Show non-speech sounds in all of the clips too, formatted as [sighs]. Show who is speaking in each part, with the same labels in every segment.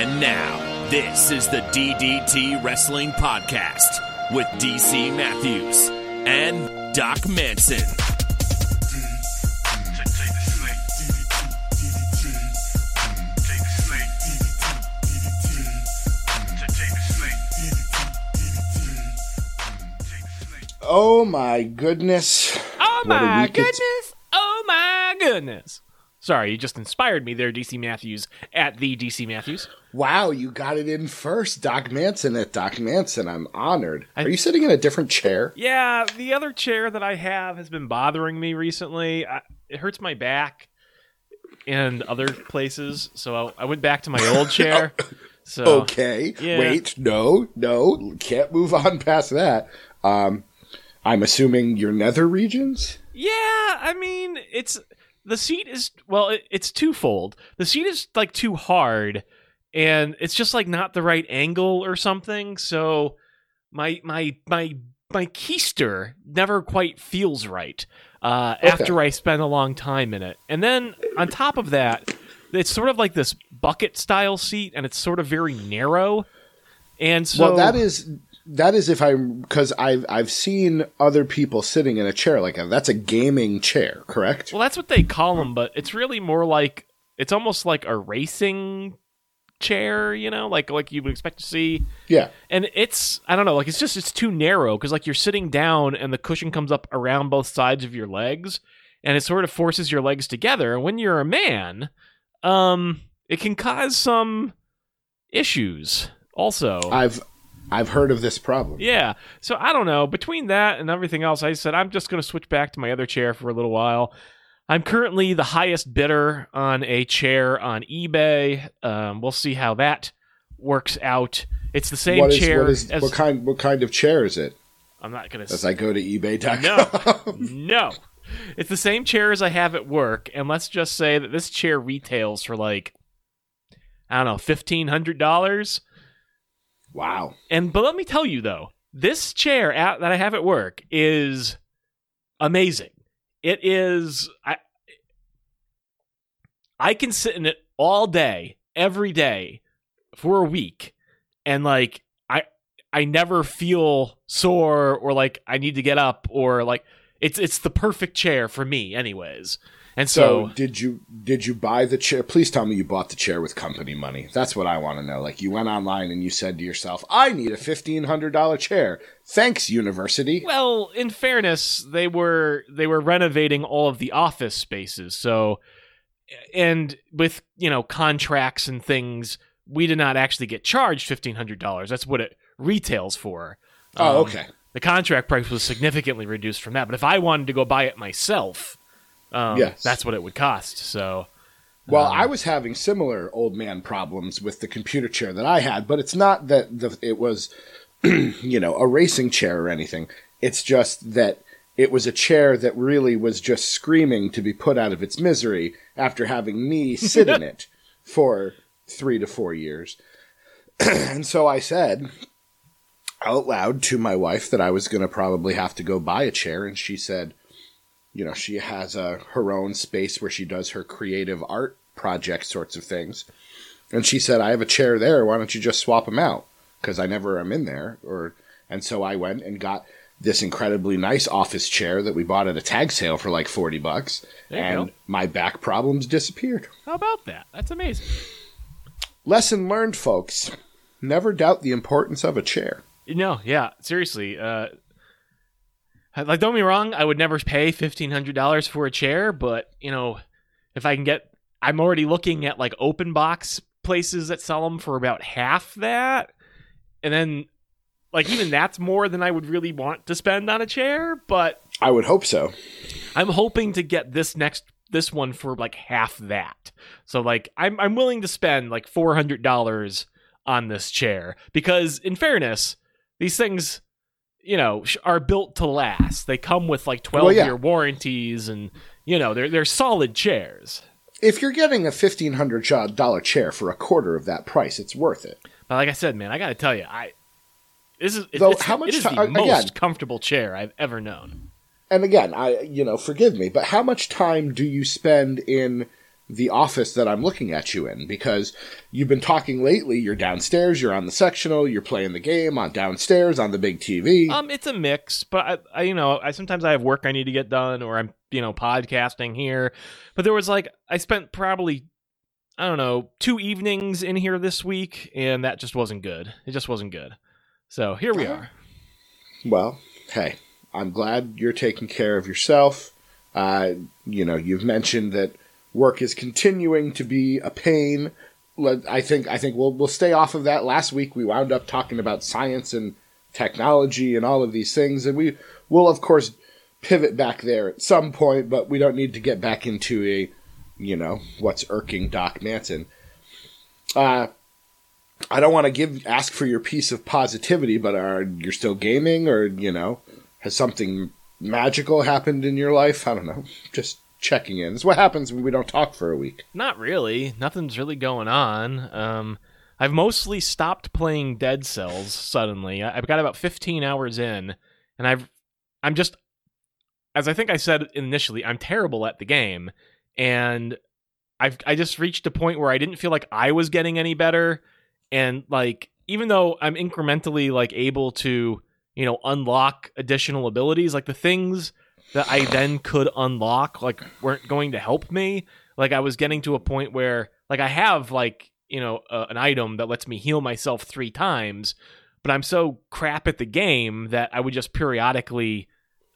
Speaker 1: And now, this is the DDT Wrestling Podcast with DC Matthews and Doc Manson.
Speaker 2: Oh my goodness.
Speaker 3: Oh my
Speaker 2: week it's-
Speaker 3: goodness! Oh my goodness! Sorry, you just inspired me there, DC Matthews at the DC Matthews.
Speaker 2: Wow, you got it in first. Doc Manson at Doc Manson. I'm honored.
Speaker 3: I-
Speaker 2: Are you sitting in a different chair?
Speaker 3: Yeah, the other chair that I have has been bothering me recently. I, it hurts my back and other places, so I, I went back to my old [laughs] chair. So
Speaker 2: Okay.
Speaker 3: Yeah.
Speaker 2: Wait, no, no. Can't move on past that. Um, I'm assuming your nether regions?
Speaker 3: Yeah, I mean, it's the seat is well, it, it's twofold. The seat is like too hard, and it's just like not the right angle or something. So my my my my keister never quite feels right uh,
Speaker 2: Okay.
Speaker 3: after I spend a long time in it. And then on top of that, it's sort of like this bucket style seat, and it's sort of very narrow. And so
Speaker 2: well, that is that is if I'm because I've I've seen other people sitting in a chair like that. That's a gaming chair, correct?
Speaker 3: Well, that's what they call them, but it's really more like it's almost like a racing chair, you know, like like you would expect to see.
Speaker 2: Yeah.
Speaker 3: And it's I don't know, like it's just it's too narrow because like you're sitting down and the cushion comes up around both sides of your legs, and it sort of forces your legs together. And when you're a man, um, it can cause some issues. Also,
Speaker 2: I've I've heard of this problem.
Speaker 3: yeah. So I don't know. Between that and everything else, I said I'm just going to switch back to my other chair for a little while. I'm currently the highest bidder on a chair on eBay. Um, we'll see how that works out. It's the same
Speaker 2: What is
Speaker 3: chair
Speaker 2: what is
Speaker 3: as
Speaker 2: what kind what kind of chair is it?
Speaker 3: I'm not going to. As.
Speaker 2: I go to eBay.com.
Speaker 3: No, no. It's the same chair as I have at work, and let's just say that this chair retails for like I don't know, fifteen hundred dollars.
Speaker 2: Wow.
Speaker 3: And but let me tell you though, this chair at, that I have at work is amazing. It is I I can sit in it all day, every day for a week and like I I never feel sore or like I need to get up or like it's it's the perfect chair for me anyways. And
Speaker 2: So,
Speaker 3: so,
Speaker 2: did you did you buy the chair? Please tell me you bought the chair with company money. That's what I want to know. Like you went online and you said to yourself, "I need a fifteen hundred dollar chair." Thanks, university.
Speaker 3: Well, in fairness, they were they were renovating all of the office spaces. So and with, you know, contracts and things, we did not actually get charged $1500. That's what it retails for.
Speaker 2: oh,
Speaker 3: Um,
Speaker 2: okay.
Speaker 3: The contract price was significantly reduced from that, but if I wanted to go buy it myself, um,
Speaker 2: Yes.
Speaker 3: that's what it would cost. So,
Speaker 2: Well,
Speaker 3: um,
Speaker 2: I was having similar old man problems with the computer chair that I had, but it's not that the it was, [clears throat] you know, a racing chair or anything. It's just that it was a chair that really was just screaming to be put out of its misery after having me [laughs] sit in it for three to four years. [clears throat] and so I said out loud to my wife that I was going to probably have to go buy a chair, and she said, you know, she has a, her own space where she does her creative art project sorts of things. And she said, I have a chair there. Why don't you just swap them out? Because I never am in there. Or And so I went and got this incredibly nice office chair that we bought at a tag sale for like 40 bucks. And
Speaker 3: go.
Speaker 2: my back problems disappeared.
Speaker 3: how about that? That's amazing.
Speaker 2: Lesson learned, folks. Never doubt the importance of a chair.
Speaker 3: No, yeah, seriously. Uh, like, don't be wrong, I would never pay fifteen hundred dollars for a chair, but you know, if I can get, I'm already looking at like open box places that sell them for about half that, and then like even that's more than I would really want to spend on a chair. But
Speaker 2: I would hope so.
Speaker 3: I'm hoping to get this next this one for like half that. So like I'm I'm willing to spend like four hundred dollars on this chair because in fairness, these things, you know, are built to last. They come with like twelve
Speaker 2: Well, yeah.
Speaker 3: year warranties and you know they're they're solid chairs.
Speaker 2: If you're getting a $1,500 chair for a quarter of that price, it's worth it.
Speaker 3: But like I said, man, I got to tell you, I this is
Speaker 2: Though,
Speaker 3: it's,
Speaker 2: how much
Speaker 3: it is
Speaker 2: ti-
Speaker 3: the uh,
Speaker 2: again-
Speaker 3: most comfortable chair I've ever known.
Speaker 2: and again, I you know, forgive me, but how much time do you spend in the office that I'm looking at you in because you've been talking lately. You're downstairs, you're on the sectional, you're playing the game on downstairs on the big TV.
Speaker 3: Um, it's a mix, but I, I, you know, I sometimes I have work I need to get done, or I'm, you know, podcasting here. But there was like I spent probably, I don't know, two evenings in here this week, and that just wasn't good. It just wasn't good. So here we are.
Speaker 2: Well, hey, I'm glad you're taking care of yourself. Uh, you know, you've mentioned that work is continuing to be a pain. I think I think we'll we'll stay off of that. Last week we wound up talking about science and technology and all of these things, and we will of course pivot back there at some point, but we don't need to get back into a you know what's irking Doc Manson. Uh, I don't want to give ask for your piece of positivity, but are you still gaming, or you know, has something magical happened in your life? I don't know. Just checking in. It's what happens when we don't talk for a week.
Speaker 3: Not really. Nothing's really going on. Um, I've mostly stopped playing Dead Cells suddenly. I've got about 15 hours in, and I've I'm just as I think I said initially, I'm terrible at the game, and I've I just reached a point where I didn't feel like I was getting any better, and like even though I'm incrementally like able to you know unlock additional abilities, like the things that I then could unlock like weren't going to help me. Like I was getting to a point where like I have like you know uh, an item that lets me heal myself three times, but I'm so crap at the game that I would just periodically.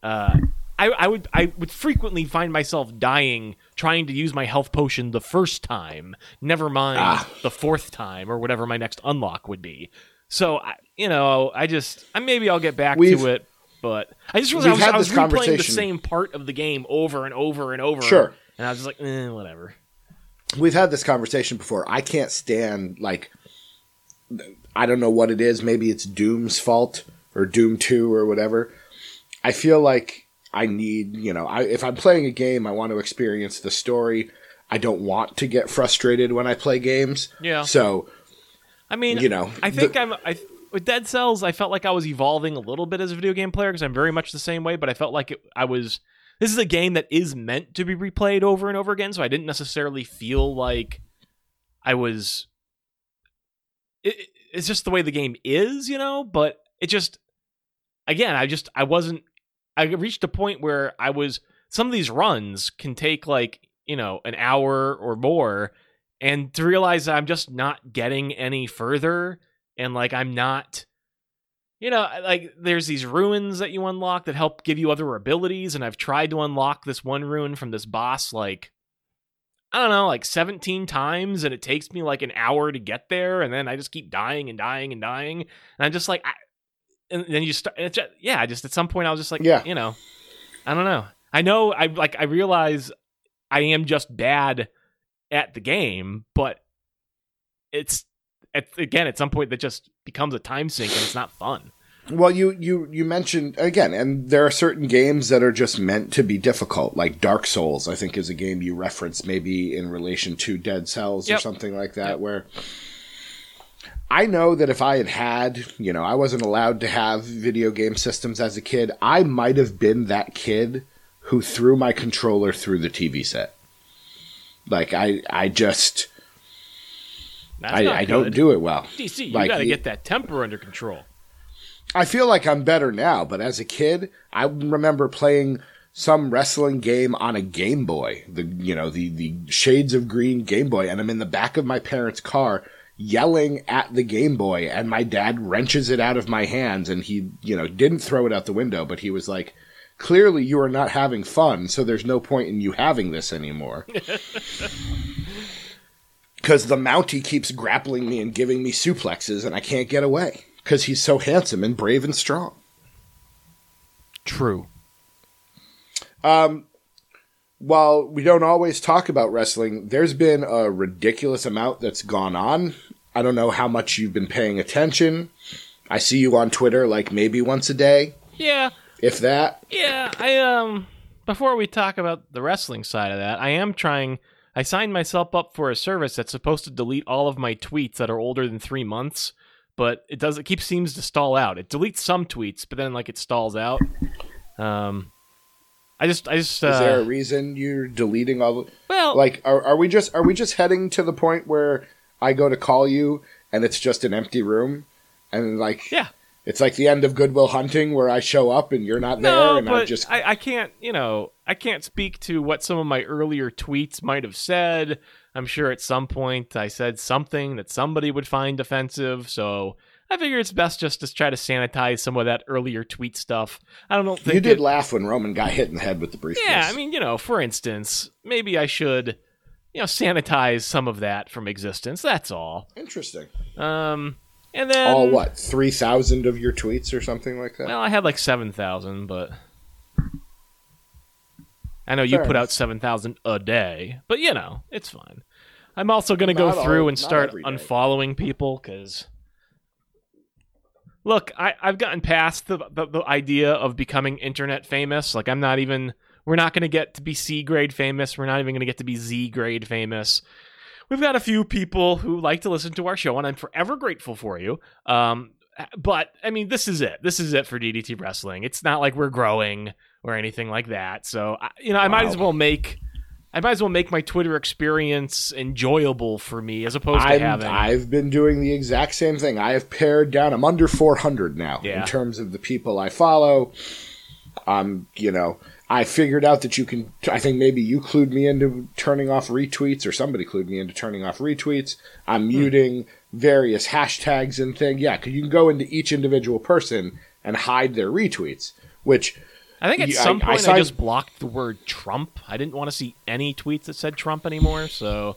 Speaker 3: Uh, I, I would I would frequently find myself dying trying to use my health potion the first time, never mind ah. the fourth time or whatever my next unlock would be. So I, you know, I just I maybe I'll get back We've, to it, but I just realized I was, I was replaying the same part of the game over and over and over.
Speaker 2: Sure.
Speaker 3: And I was just like, eh, whatever.
Speaker 2: We've had this conversation before. I can't stand like I don't know what it is. Maybe it's Doom's fault or Doom Two or whatever. I feel like I need, you know, I, if I'm playing a game, I want to experience the story. I don't want to get frustrated when I play games.
Speaker 3: Yeah.
Speaker 2: So,
Speaker 3: I mean, you know, I think the, I'm. I with Dead Cells, I felt like I was evolving a little bit as a video game player because I'm very much the same way. But I felt like it, I was. This is a game that is meant to be replayed over and over again, so I didn't necessarily feel like I was. It, it's just the way the game is, you know. But it just, again, I just I wasn't. I reached a point where I was. Some of these runs can take like you know an hour or more, and to realize I'm just not getting any further and like I'm not you know, like there's these runes that you unlock that help give you other abilities and I've tried to unlock this one rune from this boss like I don't know, like 17 times and it takes me like an hour to get there and then I just keep dying and dying and dying and I'm just like I, and then you start just, yeah, I just at some point I was just like, yeah. you know, I don't know. I know I like I realize I am just bad at the game, but it's at, again at some point that just becomes a time sink and it's not fun.
Speaker 2: Well, you you you mentioned again, and there are certain games that are just meant to be difficult, like Dark Souls. I think is a game you referenced, maybe in relation to Dead Cells yep. or something like that, yep. where. I know that if I had had, you know, I wasn't allowed to have video game systems as a kid, I might have been that kid who threw my controller through the TV set. Like I I just I, I don't do it well.
Speaker 3: DC, you like, got to get that temper under control.
Speaker 2: I feel like I'm better now, but as a kid, I remember playing some wrestling game on a Game Boy, the you know the the shades of green Game Boy, and I'm in the back of my parents' car yelling at the Game Boy, and my dad wrenches it out of my hands, and he you know didn't throw it out the window, but he was like, "Clearly, you are not having fun, so there's no point in you having this anymore." [laughs] because the Mountie keeps grappling me and giving me suplexes, and I can't get away because he's so handsome and brave and strong.
Speaker 3: True.
Speaker 2: Um, while we don't always talk about wrestling, there's been a ridiculous amount that's gone on. I don't know how much you've been paying attention. I see you on Twitter like maybe once a day.
Speaker 3: Yeah.
Speaker 2: If that.
Speaker 3: Yeah, I um before we talk about the wrestling side of that, I am trying I signed myself up for a service that's supposed to delete all of my tweets that are older than three months, but it does. It keeps seems to stall out. It deletes some tweets, but then like it stalls out. Um, I just, I just,
Speaker 2: Is
Speaker 3: uh,
Speaker 2: there a reason you're deleting all? The,
Speaker 3: well,
Speaker 2: like, are, are we just are we just heading to the point where I go to call you and it's just an empty room, and like,
Speaker 3: yeah.
Speaker 2: It's like the end of Good Will Hunting where I show up and you're not there,
Speaker 3: No,
Speaker 2: and I just
Speaker 3: I, I can't, you know, I can't speak to what some of my earlier tweets might have said. I'm sure at some point I said something that somebody would find offensive, so I figure it's best just to try to sanitize some of that earlier tweet stuff. I don't think
Speaker 2: you did
Speaker 3: it-
Speaker 2: laugh when Roman got hit in the head with the briefcase.
Speaker 3: Yeah, I mean, you know, for instance, maybe I should, you know, sanitize some of that from existence. That's all.
Speaker 2: interesting.
Speaker 3: Um, and then
Speaker 2: all what three thousand of your tweets or something like that.
Speaker 3: Well, I had like seven thousand, but I know you
Speaker 2: Fair
Speaker 3: put out seven thousand a day. But you know, it's fine. I'm also going to go
Speaker 2: Not all-
Speaker 3: through and
Speaker 2: not
Speaker 3: start
Speaker 2: every day.
Speaker 3: unfollowing people because. Look, I, I've gotten past the, the the idea of becoming internet famous. Like, I'm not even. We're not going to get to be C grade famous. We're not even going to get to be Z grade famous. We've got a few people who like to listen to our show, and I'm forever grateful for you. Um, but I mean, this is it. This is it for DDT Wrestling. It's not like we're growing or anything like that. So, I- you know, I might as well make. I might as well make my Twitter experience enjoyable for me, as opposed to
Speaker 2: I'm,
Speaker 3: having.
Speaker 2: I've been doing the exact same thing. I have pared down. I'm under 400 now
Speaker 3: Yeah.
Speaker 2: in terms of the people I follow. Um, you know, I figured out that you can. I think maybe you clued me into turning off retweets, or somebody clued me into turning off retweets.
Speaker 3: Hmm.
Speaker 2: I'm muting various hashtags and thing. Yeah, 'cause you can go into each individual person and hide their retweets, which
Speaker 3: I think at
Speaker 2: Yeah,
Speaker 3: some
Speaker 2: I- I
Speaker 3: point I,
Speaker 2: signed-
Speaker 3: just blocked the word Trump. I didn't want to see any tweets that said Trump anymore. So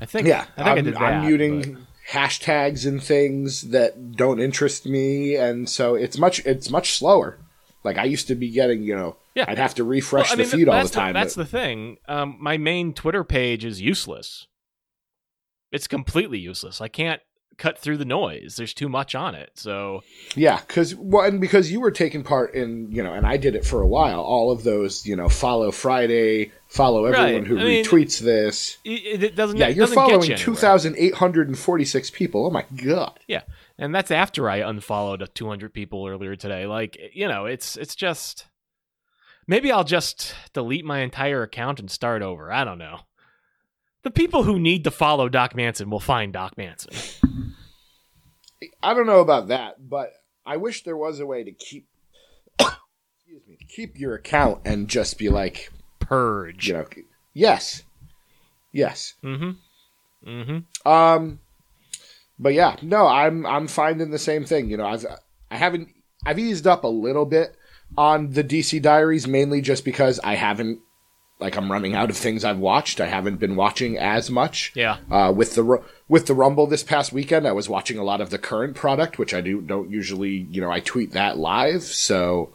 Speaker 3: I think
Speaker 2: yeah,
Speaker 3: I think i
Speaker 2: I'm,
Speaker 3: did that.
Speaker 2: I'm muting
Speaker 3: but-
Speaker 2: hashtags and things that don't interest me, and so it's much it's much slower. Like I used to be getting, you know,
Speaker 3: Yeah.
Speaker 2: I'd have to refresh
Speaker 3: Well, I
Speaker 2: the
Speaker 3: mean,
Speaker 2: feed all the time.
Speaker 3: that's
Speaker 2: but-
Speaker 3: the thing. Um, my main Twitter page is useless. It's completely useless. I can't cut through the noise. There's too much on it. So
Speaker 2: yeah, because well, and because you were taking part in, you know, and I did it for a while. All of those, you know, follow Friday, follow everyone
Speaker 3: Right.
Speaker 2: who
Speaker 3: I mean,
Speaker 2: retweets this.
Speaker 3: it, it doesn't.
Speaker 2: Yeah,
Speaker 3: it
Speaker 2: you're
Speaker 3: doesn't
Speaker 2: following
Speaker 3: you
Speaker 2: two thousand eight hundred and forty six people. Oh my god!
Speaker 3: Yeah, and that's after I unfollowed 200 people earlier today. Like you know, it's it's just maybe I'll just delete my entire account and start over. I don't know. The people who need to follow Doc Manson will find Doc Manson.
Speaker 2: I don't know about that, but I wish there was a way to keep [coughs] excuse me, keep your account and just be like,
Speaker 3: Purge.
Speaker 2: you know, yes, yes.
Speaker 3: Mm-hmm. Mm-hmm.
Speaker 2: Um, but yeah, no, I'm I'm finding the same thing. You know, I've I haven't I've eased up a little bit on the DC Diaries mainly just because I haven't like I'm running out of things I've watched. I haven't been watching as much.
Speaker 3: Yeah.
Speaker 2: Uh, with the with the Rumble this past weekend, I was watching a lot of the current product, which I do don't usually. You know, I tweet that live, so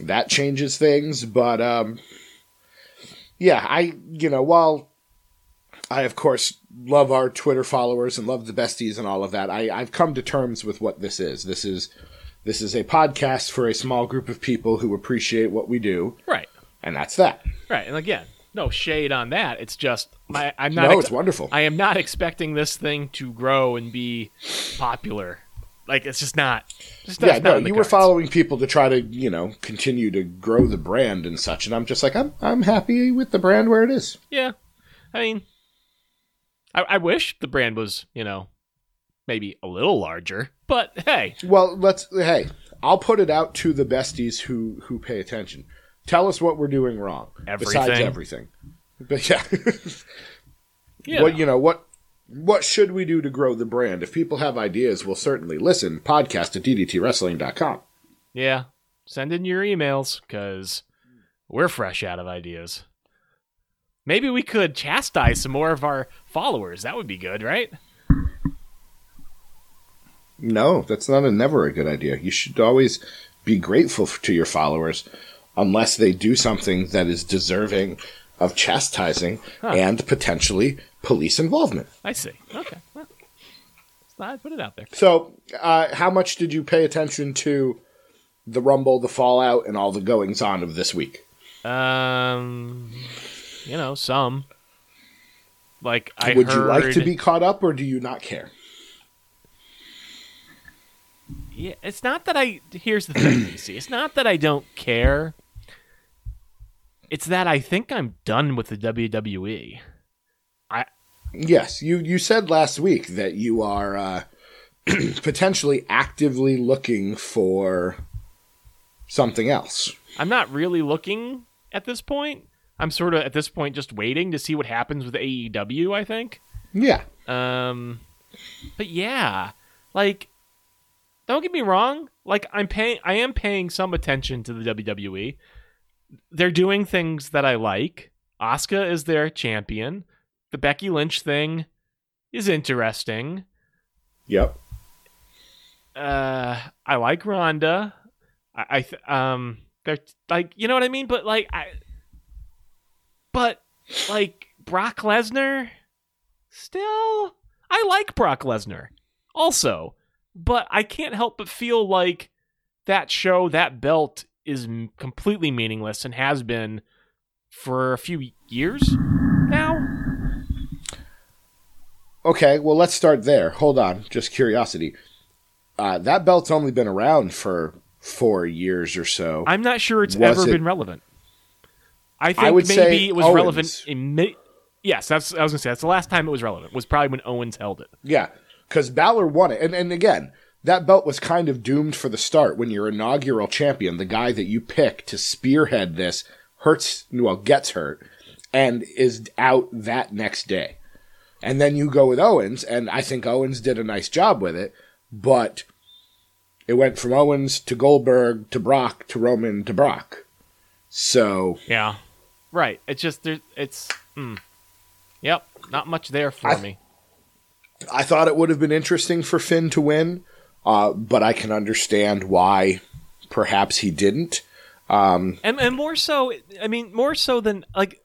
Speaker 2: that changes things. But um, yeah, I you know while I of course love our Twitter followers and love the besties and all of that, I, I've come to terms with what this is. This is this is a podcast for a small group of people who appreciate what we do,
Speaker 3: Right.
Speaker 2: and that's that.
Speaker 3: Right. And again, no shade on that. It's just my I'm not.
Speaker 2: No,
Speaker 3: ex-
Speaker 2: it's wonderful.
Speaker 3: I am not expecting this thing to grow and be popular. Like it's just not. Just
Speaker 2: yeah,
Speaker 3: not
Speaker 2: no, you were following people to try to, you know, continue to grow the brand and such, and I'm just like, I'm, I'm happy with the brand where it is.
Speaker 3: Yeah, I mean, I, I wish the brand was, you know, maybe a little larger. But hey,
Speaker 2: Well, let's, hey, I'll put it out to the besties who who pay attention. Tell us what we're doing wrong, besides
Speaker 3: Everything.
Speaker 2: everything. But yeah, [laughs]
Speaker 3: you
Speaker 2: what you know, what what should we do to grow the brand? If people have ideas, we'll certainly listen. Podcast at ddtwrestling.com.
Speaker 3: yeah, send in your emails because we're fresh out of ideas. Maybe we could chastise some more of our followers. That would be good, right?
Speaker 2: No, that's not a never a good idea. You should always be grateful to your followers unless they do something that is deserving of chastising
Speaker 3: Huh.
Speaker 2: and potentially police involvement.
Speaker 3: I see. Okay. Well, I put it out there.
Speaker 2: So, uh, how much did you pay attention to the Rumble, the Fallout, and all the goings on of this week?
Speaker 3: Um, you know, some. Like I
Speaker 2: Would you like to be caught up, or do you not care?
Speaker 3: Yeah, it's not that I. Here's the thing, [clears throat] see. It's not that I don't care. it's that I think I'm done with the WWE.
Speaker 2: I Yes, you you said last week that you are uh, [clears throat] potentially actively looking for something else.
Speaker 3: I'm not really looking at this point. I'm sort of at this point just waiting to see what happens with AEW, I think.
Speaker 2: Yeah.
Speaker 3: Um but yeah, like don't get me wrong, like I'm paying I am paying some attention to the WWE. They're doing things that I like. Asuka is their champion. The Becky Lynch thing is interesting.
Speaker 2: Yep.
Speaker 3: Uh I like Ronda. I, I th- um they're like you know what I mean, but like I but like Brock Lesnar still I like Brock Lesnar also, but I can't help but feel like that show that belt is m- completely meaningless and has been for a few years now.
Speaker 2: Okay, well, let's start there. Hold on, just curiosity. Uh, that belt's only been around for four years or so.
Speaker 3: I'm not sure it's
Speaker 2: Was
Speaker 3: ever
Speaker 2: it-
Speaker 3: been relevant. I think
Speaker 2: I
Speaker 3: maybe it was
Speaker 2: Owens.
Speaker 3: relevant in Yes, that's I was gonna say that's the last time it was relevant. Was probably when Owens held it.
Speaker 2: Yeah, because Balor won it, and and again, that belt was kind of doomed for the start when your inaugural champion, the guy that you pick to spearhead this, hurts well gets hurt, and is out that next day, and then you go with Owens, and I think Owens did a nice job with it, but it went from Owens to Goldberg to Brock to Roman to Brock, so
Speaker 3: Yeah, right. It's just there. It's mm. yep, not much there for
Speaker 2: I-
Speaker 3: me.
Speaker 2: I thought it would have been interesting for Finn to win, uh, but I can understand why perhaps he didn't. Um,
Speaker 3: and and more so i mean more so than like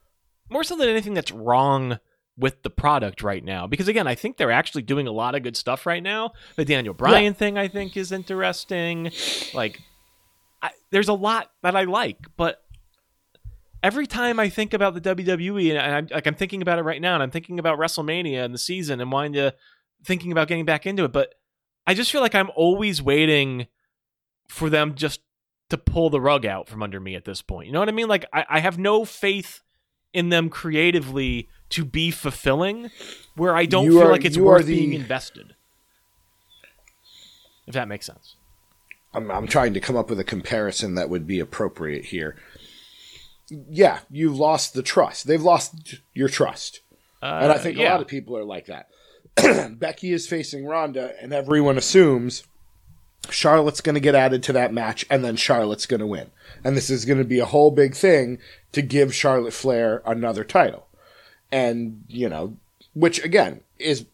Speaker 3: more so than anything that's wrong with the product right now. Because again i think they're actually doing a lot of good stuff right now. The daniel bryan thing i think is interesting. Like I, there's a lot that i like but every time i think about the wwe and I'm, like i'm thinking about it right now and i'm thinking about wrestlemania and the season and wanting to thinking about getting back into it but i just feel like i'm always waiting for them just to pull the rug out from under me at this point. You know what I mean? Like I, I have no faith in them creatively to be fulfilling where I don't
Speaker 2: You
Speaker 3: feel
Speaker 2: are-
Speaker 3: like it's worth
Speaker 2: the-
Speaker 3: being invested. If that makes sense.
Speaker 2: I'm, I'm trying to come up with a comparison that would be appropriate here. Yeah, you've lost the trust. They've lost your trust.
Speaker 3: Uh,
Speaker 2: And I think a lot of people are like that. [clears throat] Becky is facing Ronda, and everyone assumes Charlotte's going to get added to that match, and then Charlotte's going to win. And this is going to be a whole big thing to give Charlotte Flair another title. And, you know, which again, is,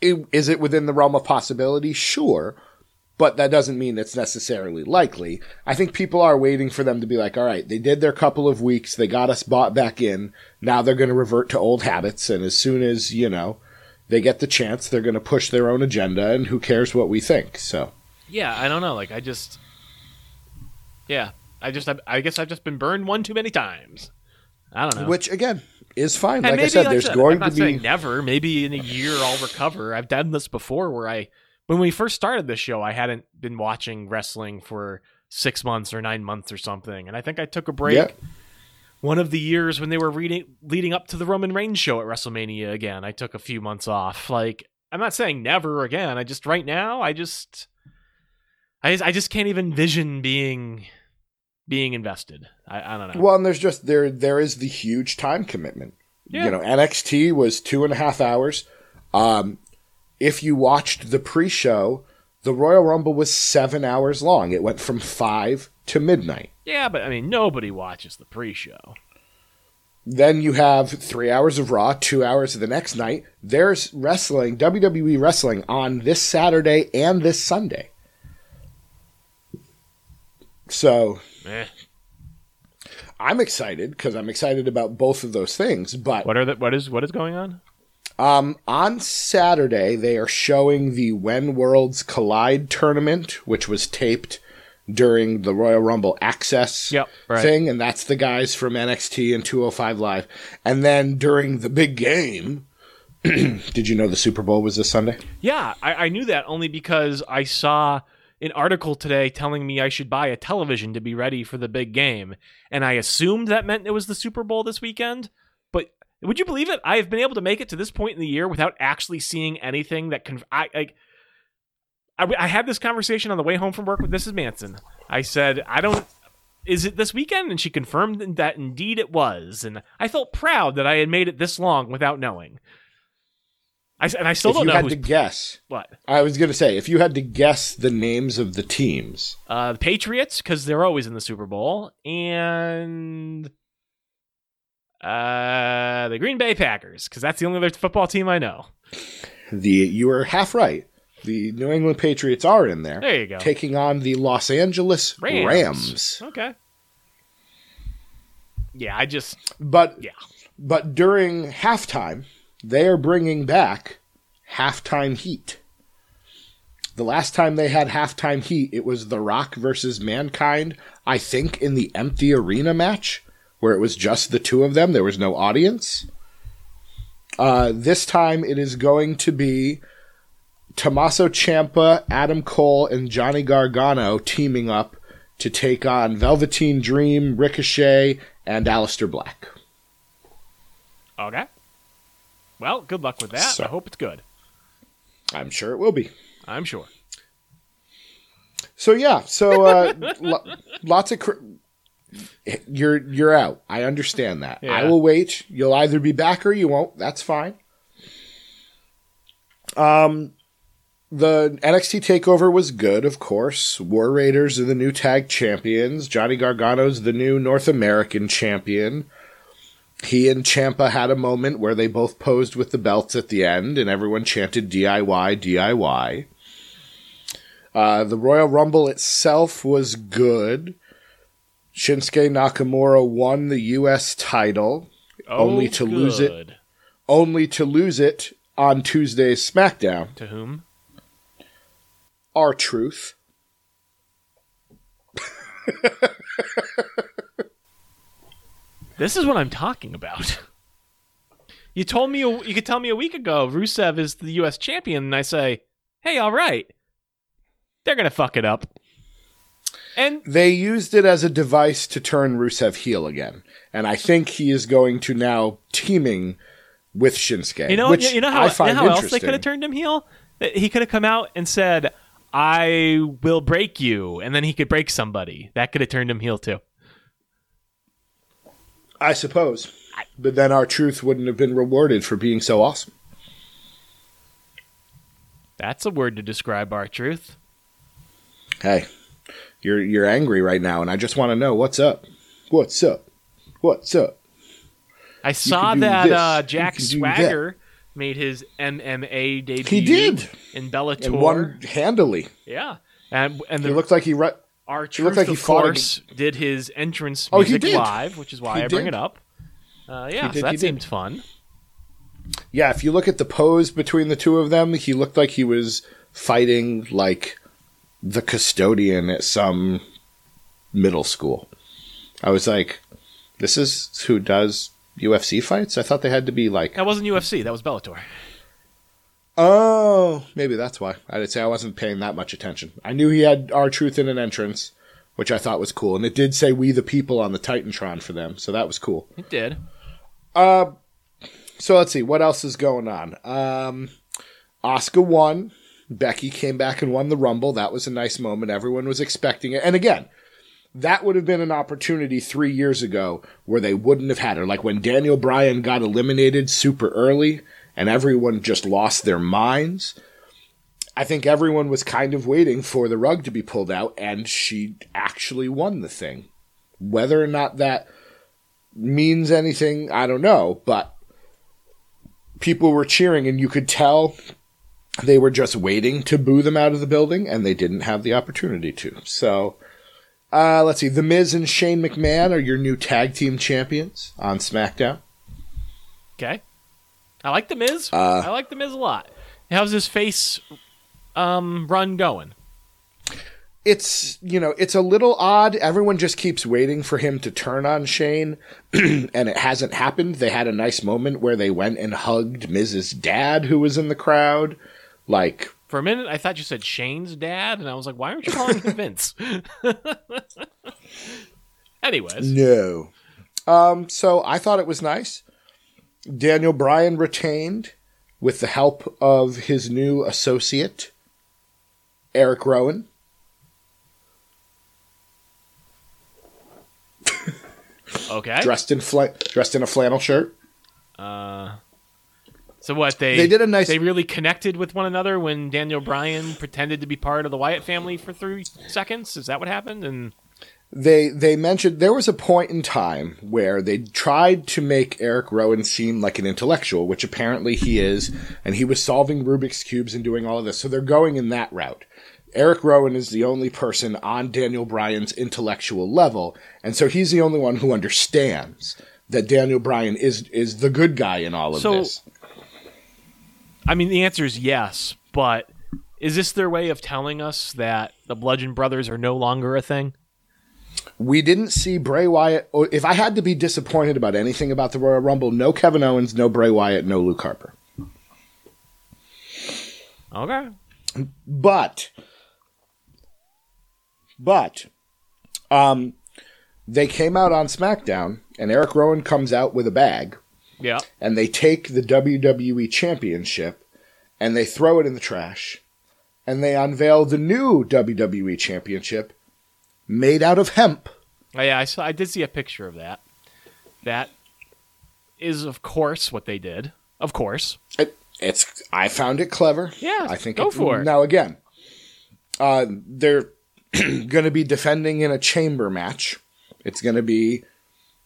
Speaker 2: is it within the realm of possibility? Sure. But that doesn't mean it's necessarily likely. I think people are waiting for them to be like, all right, they did their couple of weeks, they got us bought back in, now they're going to revert to old habits, and as soon as, you know, they get the chance, they're going to push their own agenda, and who cares what we think? So,
Speaker 3: Yeah, I don't know. Like I just Yeah. I just I, I guess I've just been burned one too many times. I don't know.
Speaker 2: which again is fine.
Speaker 3: And
Speaker 2: Like I
Speaker 3: maybe,
Speaker 2: said, there's going to be.
Speaker 3: never. Maybe in a year I'll recover. I've done this before where I, when we first started this show, I hadn't been watching wrestling for six months or nine months or something, and I think I took a break.
Speaker 2: Yeah.
Speaker 3: One of the years when they were reading, leading up to the Roman Reigns show at WrestleMania again, I took a few months off. Like I'm not saying never again. I just right now, I just, I just, I just can't even envision being, being invested. I, I don't know.
Speaker 2: Well, and there's just there there is the huge time commitment.
Speaker 3: Yeah.
Speaker 2: You know, NXT was two and a half hours. Um, if you watched the pre-show, the Royal Rumble was seven hours long. It went from five to midnight.
Speaker 3: yeah, but I mean, nobody watches the pre-show.
Speaker 2: Then you have three hours of Raw, two hours of the next night. There's wrestling, WWE wrestling on this Saturday and this Sunday. So
Speaker 3: Eh.
Speaker 2: I'm excited because I'm excited about both of those things. But
Speaker 3: What are the what is what is going on?
Speaker 2: Um, on Saturday, they are showing the When Worlds Collide tournament, which was taped during the Royal Rumble Access
Speaker 3: Yep, right.
Speaker 2: thing, and that's the guys from NXT and 205 Live. And then during the big game, [clears throat] did you know the Super Bowl was this Sunday?
Speaker 3: Yeah, I, I knew that only because I saw an article today telling me I should buy a television to be ready for the big game, and I assumed that meant it was the Super Bowl this weekend. Would you believe it? I have been able to make it to this point in the year without actually seeing anything that can. I like. I, I had this conversation on the way home from work with Mrs. Manson. I said, I don't. Is it this weekend? And she confirmed that indeed it was. And I felt proud that I had made it this long without knowing. I, and I still
Speaker 2: if
Speaker 3: don't
Speaker 2: you
Speaker 3: know
Speaker 2: had to guess,
Speaker 3: what.
Speaker 2: I was going to say, if you had to guess the names of the teams,
Speaker 3: Uh, the Patriots, because they're always in the Super Bowl, and uh, the Green Bay Packers, because that's the only other football team I know.
Speaker 2: the you were half right. The New England Patriots are in there,
Speaker 3: There you go.
Speaker 2: taking on the Los Angeles
Speaker 3: Rams.
Speaker 2: Rams.
Speaker 3: Okay. Yeah, I just
Speaker 2: But
Speaker 3: yeah.
Speaker 2: but during halftime, they are bringing back halftime heat. The last time they had halftime heat, it was The Rock versus Mankind. I think in the empty arena match where it was just the two of them. There was no audience. Uh, this time it is going to be Tommaso Ciampa, Adam Cole, and Johnny Gargano teaming up to take on Velveteen Dream, Ricochet, and Aleister Black.
Speaker 3: Okay. Well, good luck with that.
Speaker 2: So-
Speaker 3: I hope it's good.
Speaker 2: I'm sure it will be.
Speaker 3: I'm sure.
Speaker 2: So yeah, so uh, [laughs] lo- lots of cr- you're you're out. I understand that. I will wait. You'll either be back or you won't. That's fine. Um, the NXT takeover was good, of course. War Raiders are the new tag champions. Johnny Gargano's the new North American champion. He and Ciampa had a moment where they both posed with the belts at the end, and everyone chanted DIY, DIY. Uh, the Royal Rumble itself was good. Shinsuke Nakamura won the U.S. title, oh, Only
Speaker 3: Oh,
Speaker 2: to lose it. only to lose it on Tuesday's SmackDown.
Speaker 3: To whom?
Speaker 2: R-Truth.
Speaker 3: This is what I'm talking about. You told me a, you could tell me a week ago Rusev is the U.S. champion, and I say, "Hey, all right." They're gonna fuck it up. And
Speaker 2: They used it as a device to turn Rusev heel again, and I think he is going to now teaming with Shinsuke.
Speaker 3: you know,
Speaker 2: which
Speaker 3: you know how,
Speaker 2: I
Speaker 3: you know how else they could have turned him heel? He could have come out and said, "I will break you," and then he could break somebody. That could have turned him heel too.
Speaker 2: I suppose, but then R-Truth wouldn't have been rewarded for being so awesome.
Speaker 3: That's a word to describe R-Truth.
Speaker 2: Hey, you're you're angry right now, and I just want to know what's up. What's up? What's up?
Speaker 3: I saw that uh, Jack
Speaker 2: do that.
Speaker 3: Swagger made his MMA debut.
Speaker 2: He did.
Speaker 3: in Bellator.
Speaker 2: And won handily.
Speaker 3: Yeah, and and
Speaker 2: He looked like he. Re-
Speaker 3: our
Speaker 2: he
Speaker 3: truth,
Speaker 2: looked like he
Speaker 3: of course, did his entrance
Speaker 2: Oh, he
Speaker 3: music
Speaker 2: did.
Speaker 3: live, which is why
Speaker 2: He
Speaker 3: I bring
Speaker 2: did.
Speaker 3: it up. Uh, yeah,
Speaker 2: did,
Speaker 3: so that
Speaker 2: did.
Speaker 3: seemed fun.
Speaker 2: Yeah, if you look at the pose between the two of them, he looked like he was fighting like the custodian at some middle school. I was like, this is who does UFC fights? I thought they had to be like,
Speaker 3: That wasn't UFC. That was Bellator.
Speaker 2: oh, maybe that's why. I did say I wasn't paying that much attention. I knew he had R-Truth in an entrance, which I thought was cool, and it did say "We the People" on the Titantron for them, so that was cool.
Speaker 3: It did.
Speaker 2: Uh, so let's see what else is going on. Um, Asuka won. Becky came back and won the Rumble. That was a nice moment. Everyone was expecting it. And again, that would have been an opportunity three years ago where they wouldn't have had her. Like when Daniel Bryan got eliminated super early and everyone just lost their minds. I think everyone was kind of waiting for the rug to be pulled out, and she actually won the thing. Whether or not that means anything, I don't know, but people were cheering, and you could tell they were just waiting to boo them out of the building, and they didn't have the opportunity to. So, uh, let's see. The Miz and Shane McMahon are your new tag team champions on SmackDown.
Speaker 3: Okay. I like the Miz.
Speaker 2: Uh,
Speaker 3: I like the Miz a lot. How's his face um, run going?
Speaker 2: it's you know it's a little odd everyone just keeps waiting for him to turn on shane [clears throat] and it hasn't happened they had a nice moment where they went and hugged Miz's dad who was in the crowd like
Speaker 3: For a minute, I thought you said Shane's dad, and I was like, why aren't you calling him Vince? [laughs] Anyways,
Speaker 2: No. Um, so I thought it was nice. Daniel Bryan retained with the help of his new associate, Eric Rowan.
Speaker 3: okay.
Speaker 2: dressed in fla- dressed in a flannel shirt.
Speaker 3: Uh, so what they
Speaker 2: They did a nice-
Speaker 3: They really connected with one another when Daniel Bryan pretended to be part of the Wyatt family for three seconds. Is that what happened? And
Speaker 2: They they mentioned there was a point in time where they tried to make Eric Rowan seem like an intellectual, which apparently he is, and he was solving Rubik's cubes and doing all of this. So they're going in that route. Eric Rowan is the only person on Daniel Bryan's intellectual level, and so he's the only one who understands that Daniel Bryan is is the good guy in all of
Speaker 3: So-
Speaker 2: this.
Speaker 3: I mean, the answer is yes, but is this their way of telling us that the Bludgeon Brothers are no longer a thing?
Speaker 2: We didn't see Bray Wyatt. or If I had to be disappointed about anything about the Royal Rumble, no Kevin Owens, no Bray Wyatt, no Luke Harper.
Speaker 3: Okay.
Speaker 2: But, but, um, they came out on SmackDown, and Eric Rowan comes out with a bag,
Speaker 3: Yeah.
Speaker 2: and they take the WWE Championship, and they throw it in the trash, and they unveil the new WWE Championship, made out of hemp.
Speaker 3: Oh, yeah, I saw. I did see a picture of that. That is, of course, what they did. Of course.
Speaker 2: It, it's. I found it clever.
Speaker 3: Yeah,
Speaker 2: I think
Speaker 3: go
Speaker 2: it-
Speaker 3: for it.
Speaker 2: Now again, uh, they're [clears throat] going to be defending in a chamber match. It's going to be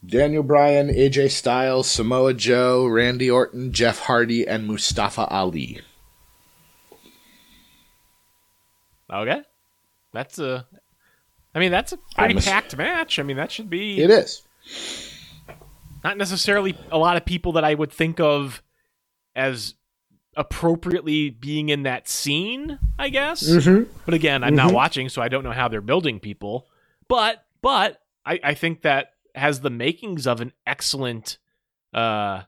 Speaker 2: Daniel Bryan, AJ Styles, Samoa Joe, Randy Orton, Jeff Hardy, and Mustafa Ali.
Speaker 3: Okay. That's a. I mean, that's a pretty
Speaker 2: I'm a-
Speaker 3: packed match. I mean, that should be
Speaker 2: It is.
Speaker 3: not necessarily a lot of people that I would think of as appropriately being in that scene, I guess.
Speaker 2: Mm-hmm.
Speaker 3: But again, I'm not watching, so I don't know how they're building people. But but I, I think that has the makings of an excellent uh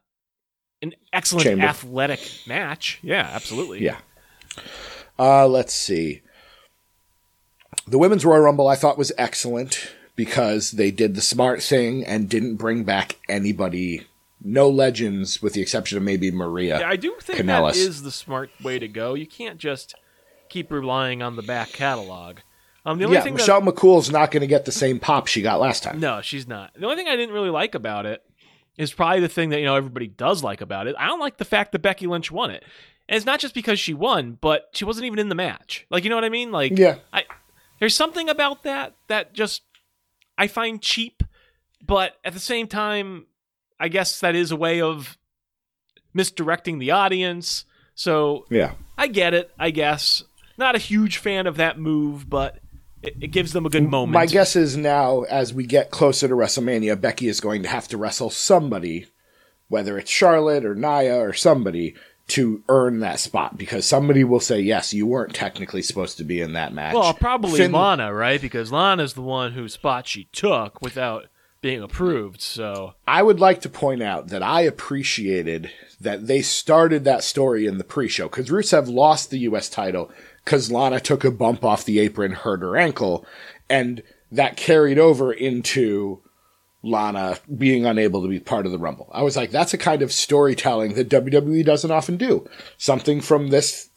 Speaker 3: an excellent
Speaker 2: Chamber.
Speaker 3: athletic match. Yeah, absolutely.
Speaker 2: Yeah. Uh, let's see. The Women's Royal Rumble I thought was excellent because they did the smart thing and didn't bring back anybody, no legends, with the exception of maybe Maria.
Speaker 3: Yeah, I do think
Speaker 2: Kanellis.
Speaker 3: that is the smart way to go. You can't just keep relying on the back catalog. Um, the only
Speaker 2: yeah,
Speaker 3: thing
Speaker 2: Michelle McCool's not going to get the same pop she got last time.
Speaker 3: no, she's not. The only thing I didn't really like about it is probably the thing that you know everybody does like about it. I don't like the fact that Becky Lynch won it, and it's not just because she won, but she wasn't even in the match. Like you know what I mean? Like
Speaker 2: Yeah.
Speaker 3: I there's something about that that just I find cheap, but at the same time, I guess that is a way of misdirecting the audience. So
Speaker 2: Yeah.
Speaker 3: I get it, I guess. Not a huge fan of that move, but it, it gives them a good moment.
Speaker 2: My guess is now, as we get closer to WrestleMania, Becky is going to have to wrestle somebody, whether it's Charlotte or Nia or somebody, to earn that spot because somebody will say, yes, you weren't technically supposed to be in that match.
Speaker 3: Well, probably
Speaker 2: Finn-
Speaker 3: Lana, right? Because Lana's the one whose spot she took without being approved. So
Speaker 2: I would like to point out that I appreciated that they started that story in the pre-show because Rusev lost the U.S. title because Lana took a bump off the apron, hurt her ankle, and that carried over into Lana being unable to be part of the Rumble. I was like, that's a kind of storytelling that WWE doesn't often do. Something from this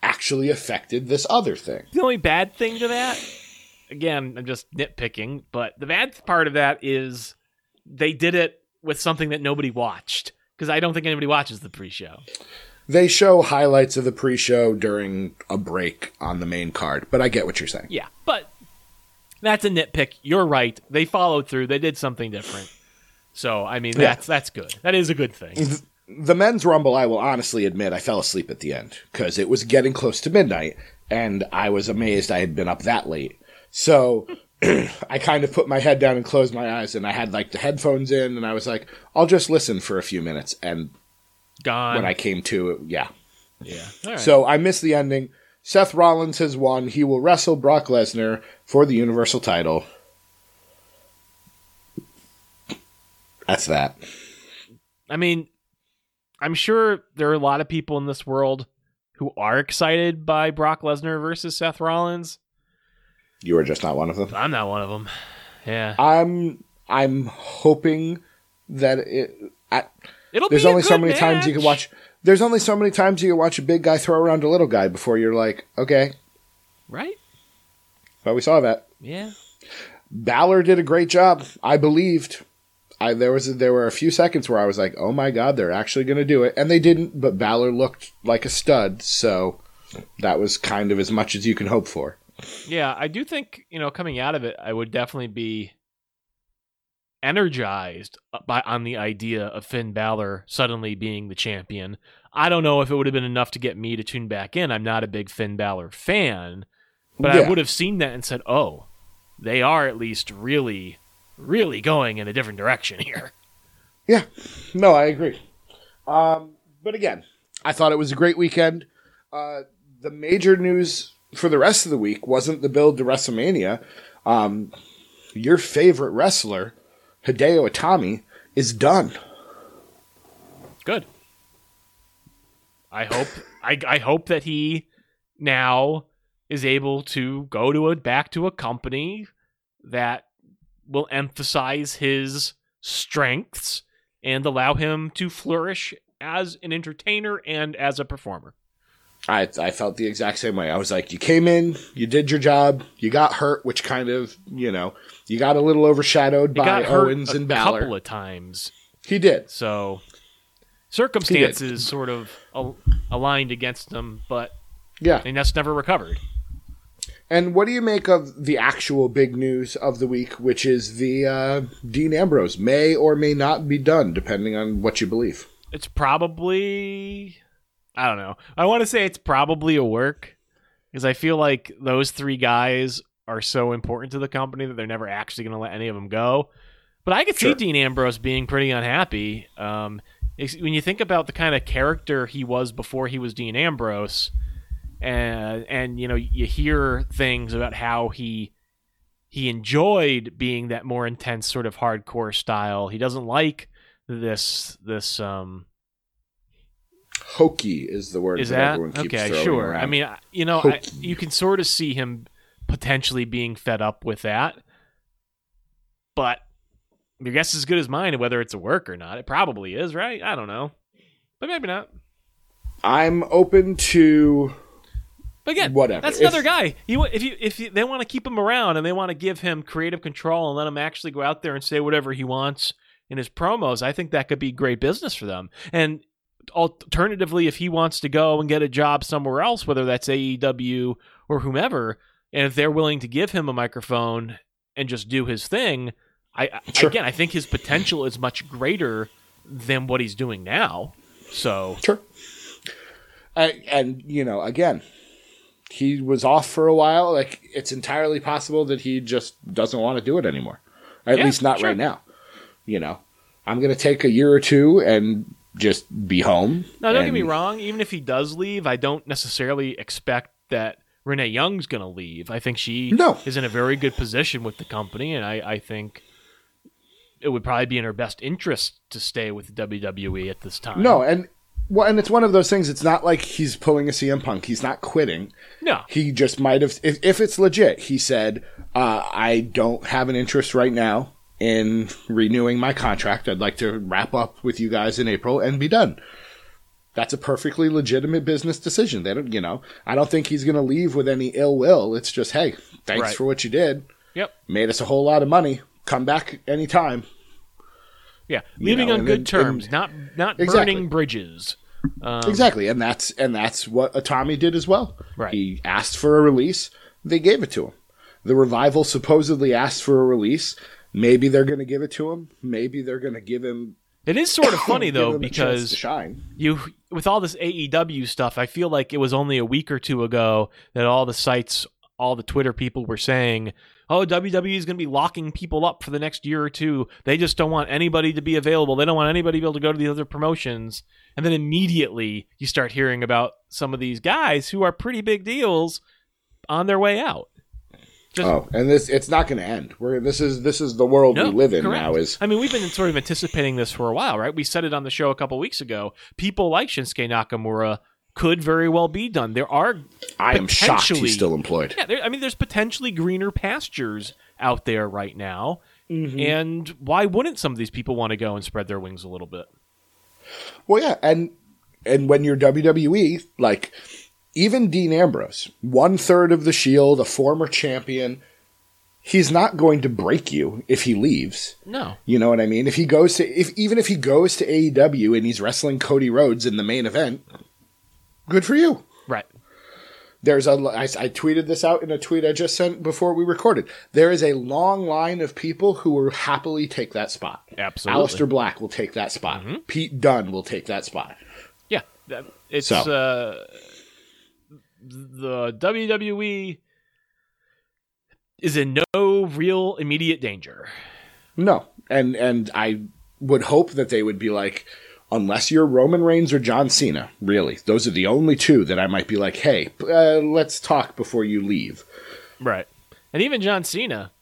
Speaker 2: actually affected this other thing.
Speaker 3: the only bad thing to that, again, I'm just nitpicking, but the bad part of that is they did it with something that nobody watched. Because I don't think anybody watches the pre-show.
Speaker 2: They show highlights of the pre-show during a break on the main card, but I get what you're saying.
Speaker 3: Yeah, but that's a nitpick. You're right. They followed through. They did something different. So I mean,
Speaker 2: Yeah.
Speaker 3: that's that's good. That is a good thing.
Speaker 2: the men's rumble i will honestly admit i fell asleep at the end because it was getting close to midnight and i was amazed i had been up that late so [clears throat] i kind of put my head down and closed my eyes and i had like the headphones in and i was like i'll just listen for a few minutes and
Speaker 3: Gone.
Speaker 2: when i came to it yeah
Speaker 3: yeah. All right.
Speaker 2: so i missed the ending seth rollins has won he will wrestle brock lesnar for the universal title that's that
Speaker 3: I mean, I'm sure there are a lot of people in this world who are excited by Brock Lesnar versus Seth Rollins.
Speaker 2: You are just not one of them.
Speaker 3: I'm not one of them. Yeah,
Speaker 2: I'm I'm hoping that it. I,
Speaker 3: it'll
Speaker 2: there's
Speaker 3: a
Speaker 2: only so many times you can watch. There's only so many times you can watch a big guy throw around a little guy before you're like, okay,
Speaker 3: right?
Speaker 2: but we saw that.
Speaker 3: Yeah,
Speaker 2: Balor did a great job. I believed. I there was there were a few seconds where I was like, "Oh my god, they're actually going to do it," and they didn't. But Balor looked like a stud, so that was kind of as much as you can hope for.
Speaker 3: yeah. I do think you know coming out of it, I would definitely be energized by on the idea of Finn Balor suddenly being the champion. I don't know if it would have been enough to get me to tune back in. I'm not a big Finn Balor fan, but I would have seen that and said, "Oh, they are at least really, really going in a different direction here." [laughs]
Speaker 2: Yeah, no, I agree. Um, but again, I thought it was a great weekend. Uh, the major news for the rest of the week wasn't the build to WrestleMania. Um, your favorite wrestler, Hideo Itami, is done.
Speaker 3: Good. I hope I, I hope that he now is able to go to a back to a company that will emphasize his strengths and allow him to flourish as an entertainer and as a performer.
Speaker 2: I I felt the exact same way. I was like, you came in, you did your job, you got hurt, which kind of you know you got a little overshadowed by Owens and Balor.
Speaker 3: A couple of times,
Speaker 2: he did.
Speaker 3: so circumstances sort of al- aligned against him, but
Speaker 2: Yeah.
Speaker 3: and that's never recovered.
Speaker 2: And what do you make of the actual big news of the week, which is the uh, Dean Ambrose may or may not be done, depending on what you believe.
Speaker 3: it's probably I don't know. I want to say it's probably a work because I feel like those three guys are so important to the company that they're never actually going to let any of them go. But I could
Speaker 2: Sure.
Speaker 3: see Dean Ambrose being pretty unhappy. Um, when you think about the kind of character he was before he was Dean Ambrose, and and you know you hear things about how he he enjoyed being that more intense sort of hardcore style. He doesn't like this this um
Speaker 2: Hokey is the word
Speaker 3: is
Speaker 2: that,
Speaker 3: that?
Speaker 2: everyone keeps
Speaker 3: okay sure.
Speaker 2: Around.
Speaker 3: i mean you know I, you can sort of see him potentially being fed up with that but your guess is as good as mine whether it's a work or not. It probably is right? I don't know. But maybe not.
Speaker 2: I'm open to
Speaker 3: but again
Speaker 2: Whatever.
Speaker 3: that's
Speaker 2: If-
Speaker 3: another guy. You if you if you, they want to keep him around and they want to give him creative control and let him actually go out there and say whatever he wants in his promos i think that could be great business for them. And alternatively if he wants to go and get a job somewhere else whether that's aew or whomever and if they're willing to give him a microphone and just do his thing i I-
Speaker 2: Sure.
Speaker 3: again i think his potential is much greater than what he's doing now so
Speaker 2: Sure. Uh, and you know, again, he was off for a while. Like it's entirely possible that he just doesn't want to do it anymore. At
Speaker 3: Yeah,
Speaker 2: least not
Speaker 3: sure.
Speaker 2: right now. You know, I'm going to take a year or two and just be home.
Speaker 3: No, don't get me wrong. Even if he does leave, I don't necessarily expect that Renee Young's going to leave. I think she
Speaker 2: No.
Speaker 3: is in a very good position with the company, and I, I think it would probably be in her best interest to stay with WWE at this time.
Speaker 2: No, and well, and it's one of those things. It's not like he's pulling a CM Punk. He's not quitting.
Speaker 3: no,
Speaker 2: He just might have, if, if it's legit, he said, uh, I don't have an interest right now in renewing my contract. I'd like to wrap up with you guys in April and be done. That's a perfectly legitimate business decision. They don't, you know, I don't think he's going to leave with any ill will. It's just, hey, thanks
Speaker 3: Right.
Speaker 2: for what you did.
Speaker 3: Yep.
Speaker 2: Made us a whole lot of money. Come back anytime.
Speaker 3: Yeah,
Speaker 2: You
Speaker 3: leaving
Speaker 2: know,
Speaker 3: on good
Speaker 2: then-
Speaker 3: terms,
Speaker 2: and-
Speaker 3: not not
Speaker 2: Exactly.
Speaker 3: burning bridges. Um,
Speaker 2: exactly. And that's, and that's what Itami did as well.
Speaker 3: Right.
Speaker 2: He asked for a release. They gave it to him. The revival supposedly asked for a release. Maybe they're going to give it to him. Maybe they're going to give him
Speaker 3: It is sort of [coughs] funny though
Speaker 2: him a chance
Speaker 3: because
Speaker 2: shine.
Speaker 3: you with all this AEW stuff, I feel like it was only a week or two ago that all the sites, all the Twitter people were saying, "Oh, WWE is going to be locking people up for the next year or two. They just don't want anybody to be available. They don't want anybody to be able to go to the other promotions." And then immediately you start hearing about some of these guys who are pretty big deals on their way out. Just
Speaker 2: Oh, and this it's not going to end. We're this is this is the world
Speaker 3: No,
Speaker 2: we live in
Speaker 3: correct.
Speaker 2: now. Is
Speaker 3: I mean, we've been sort of anticipating this for a while, right? We said it on the show a couple weeks ago. People like Shinsuke Nakamura could very well be done. There are
Speaker 2: I am shocked
Speaker 3: potentially-
Speaker 2: he's still employed.
Speaker 3: yeah, there, I mean, there's potentially greener pastures out there right now,
Speaker 2: Mm-hmm.
Speaker 3: and why wouldn't some of these people want to go and spread their wings a little bit?
Speaker 2: Well, yeah, and and when you're WWE, like even Dean Ambrose, one third of the Shield, a former champion, he's not going to break you if he leaves.
Speaker 3: No,
Speaker 2: You know what I mean? If he goes to, if even if he goes to AEW and he's wrestling Cody Rhodes in the main event, good for you.
Speaker 3: right?
Speaker 2: There's a, I, I tweeted this out in a tweet I just sent before we recorded. There is a long line of people who will happily take that spot.
Speaker 3: Absolutely.
Speaker 2: Aleister Black will take that spot. Pete Dunne will take that spot.
Speaker 3: Yeah, it's
Speaker 2: So.
Speaker 3: uh, the WWE is in no real immediate danger.
Speaker 2: No, and and I would hope that they would be like, unless you're Roman Reigns or John Cena, really, those are the only two that I might be like, hey, uh, let's talk before you leave.
Speaker 3: Right. And even John Cena,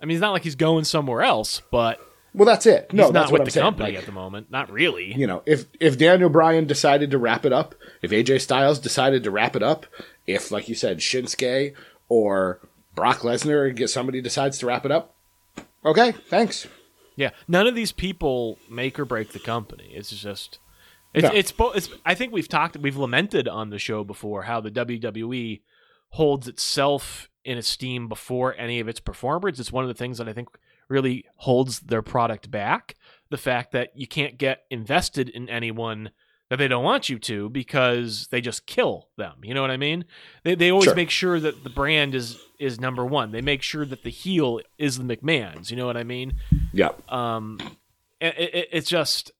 Speaker 3: I mean, it's not like he's going somewhere else, but
Speaker 2: Well, that's it. No,
Speaker 3: he's
Speaker 2: that's
Speaker 3: not
Speaker 2: what
Speaker 3: with
Speaker 2: I'm
Speaker 3: the
Speaker 2: saying.
Speaker 3: company
Speaker 2: Like,
Speaker 3: at the moment. Not really.
Speaker 2: you know, if if Daniel Bryan decided to wrap it up, if AJ Styles decided to wrap it up, if like you said Shinsuke or Brock Lesnar, get somebody decides to wrap it up, okay, thanks.
Speaker 3: Yeah, none of these people make or break the company. It's just it's
Speaker 2: No.
Speaker 3: it's, bo- it's I think we've talked we've lamented on the show before how the WWE holds itself in esteem before any of its performers. It's one of the things that I think really holds their product back. The fact that you can't get invested in anyone that they don't want you to because they just kill them. You know what I mean? They they always
Speaker 2: Sure.
Speaker 3: make sure that the brand is is number one. They make sure that the heel is the McMahons. You know what I mean?
Speaker 2: Yeah,
Speaker 3: um it, it, it's just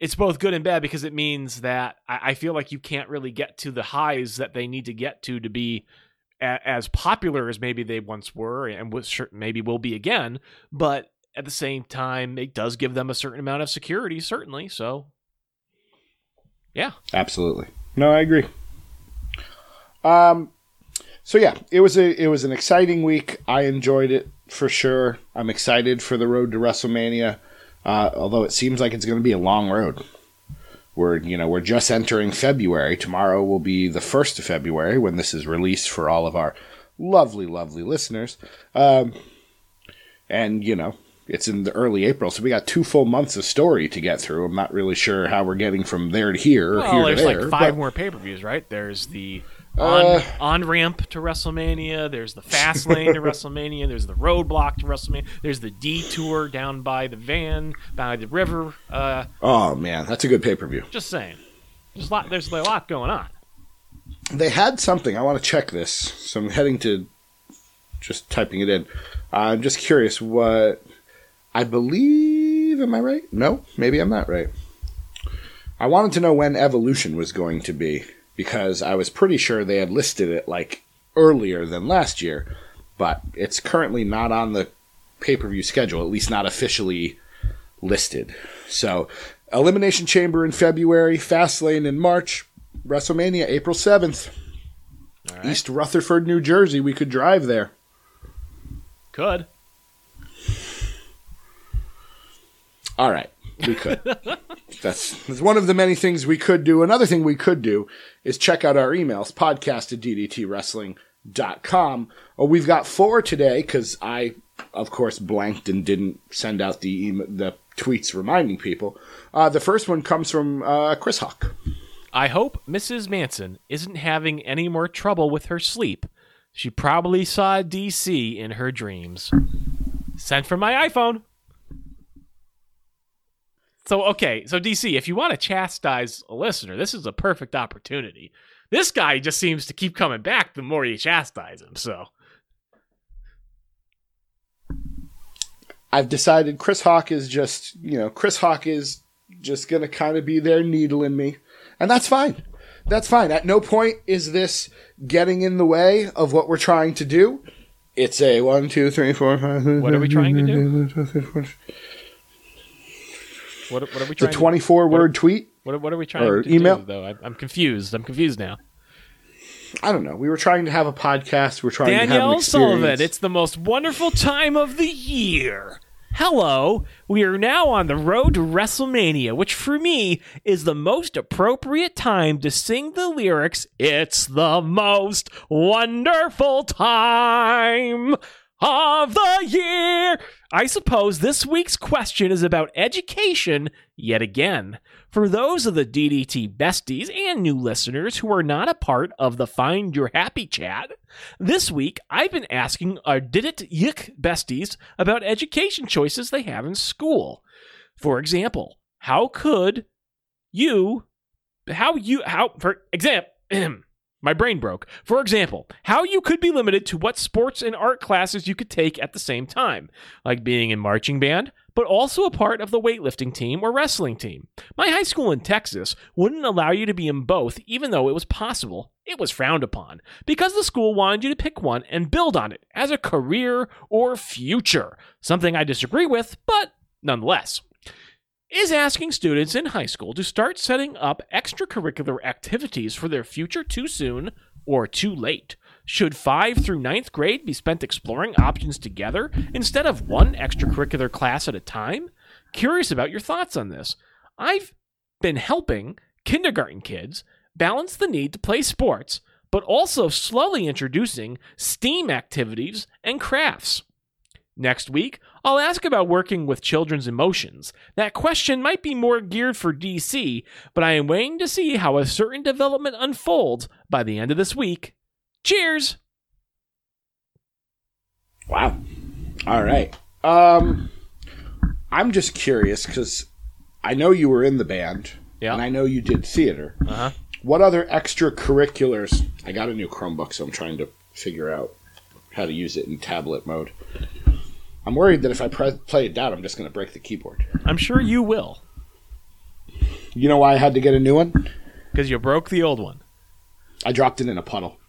Speaker 3: it's both good and bad because it means that I, I feel like you can't really get to the highs that they need to get to to be as popular as maybe they once were and maybe will be again but at the same time it does give them a certain amount of security certainly so yeah
Speaker 2: absolutely. No, I agree. Um, so yeah, it was a it was an exciting week. I enjoyed it for sure. I'm excited for the road to WrestleMania, uh, although it seems like it's going to be a long road. We're you know we're just entering February. Tomorrow will be the first of February when this is released for all of our lovely lovely listeners. Um, and you know it's in the early April, so we got two full months of story to get through. I'm not really sure how we're getting from there to here or
Speaker 3: well
Speaker 2: here to
Speaker 3: there's
Speaker 2: there.
Speaker 3: like five
Speaker 2: but-
Speaker 3: more pay-per-views right there's the on
Speaker 2: Uh,
Speaker 3: on ramp to WrestleMania. There's the fast lane to WrestleMania. There's the roadblock to WrestleMania. There's the detour down by the van by the river. Uh,
Speaker 2: Oh man, that's a good pay per view.
Speaker 3: just saying, there's a lot. There's a lot going on.
Speaker 2: They had something. I want to check this, so I'm heading to just typing it in. I'm just curious what I believe. Am I right? No, maybe I'm not right. I wanted to know when Evolution was going to be because I was pretty sure they had listed it like earlier than last year, but it's currently not on the pay per view schedule, at least not officially listed. So, Elimination Chamber in February, Fastlane in March, WrestleMania April 7th.
Speaker 3: All right.
Speaker 2: East Rutherford, New Jersey. We could drive there.
Speaker 3: Could
Speaker 2: All right, we could. [laughs] that's, that's one of the many things we could do. Another thing we could do is check out our emails, podcast at ddtwrestling.com. Oh, we've got four today because I, of course, blanked and didn't send out the email, the tweets reminding people. Uh, the first one comes from uh, Chris Hawk.
Speaker 3: I hope Mrs. Manson isn't having any more trouble with her sleep. She probably saw DC in her dreams. Sent from my iPhone. So okay, so DC, if you want to chastise a listener, this is a perfect opportunity. This guy just seems to keep coming back the more you chastise him. So
Speaker 2: I've decided Chris Hawk is just, you know, Chris Hawk is just going to kind of be there needling me. And that's fine. That's fine. At no point is this getting in the way of what we're trying to do. It's a one, two, three, four, five.
Speaker 3: What are we trying to do? What, what are we
Speaker 2: The
Speaker 3: trying? to,
Speaker 2: 24 word tweet?
Speaker 3: what, what are we trying
Speaker 2: or
Speaker 3: to
Speaker 2: email?
Speaker 3: do? Though I, I'm confused. I'm confused now.
Speaker 2: I don't know. We were trying to have a podcast. We're trying to have an
Speaker 3: Danielle
Speaker 2: experience.
Speaker 3: Sullivan, it's the most wonderful time of the year. Hello, we are now on the road to WrestleMania, which for me is the most appropriate time to sing the lyrics, It's the most wonderful time of the year. I suppose this week's question is about education yet again. For those of the DDT besties and new listeners who are not a part of the Find Your Happy chat, this week I've been asking our Did It Yick besties about education choices they have in school. For example, how could you, how you, how, for example, [clears throat] my brain broke. For example, how you could be limited to what sports and art classes you could take at the same time, like being in marching band, but also a part of the weightlifting team or wrestling team. My high school in Texas wouldn't allow you to be in both, even though it was possible. It was frowned upon because the school wanted you to pick one and build on it as a career or future. Something I disagree with, but nonetheless is asking students in high school to start setting up extracurricular activities for their future too soon or too late? Should 5 through ninth grade be spent exploring options together instead of one extracurricular class at a time? Curious about your thoughts on this. I've been helping kindergarten kids balance the need to play sports, but also slowly introducing STEAM activities and crafts. Next week, I'll ask about working with children's emotions. That question might be more geared for DC, but I am waiting to see how a certain development unfolds by the end of this week. Cheers!
Speaker 2: Wow. All right. Um, I'm just curious because I know you were in the band,
Speaker 3: Yeah.
Speaker 2: and I know you did theater.
Speaker 3: Uh huh.
Speaker 2: What other extracurriculars? I got a new Chromebook, so I'm trying to figure out how to use it in tablet mode. I'm worried that if I pre- play it down, I'm just going to break the keyboard.
Speaker 3: I'm sure you will,
Speaker 2: You know why I had to get a new one?
Speaker 3: because you broke the old one.
Speaker 2: I dropped it in a puddle. [laughs]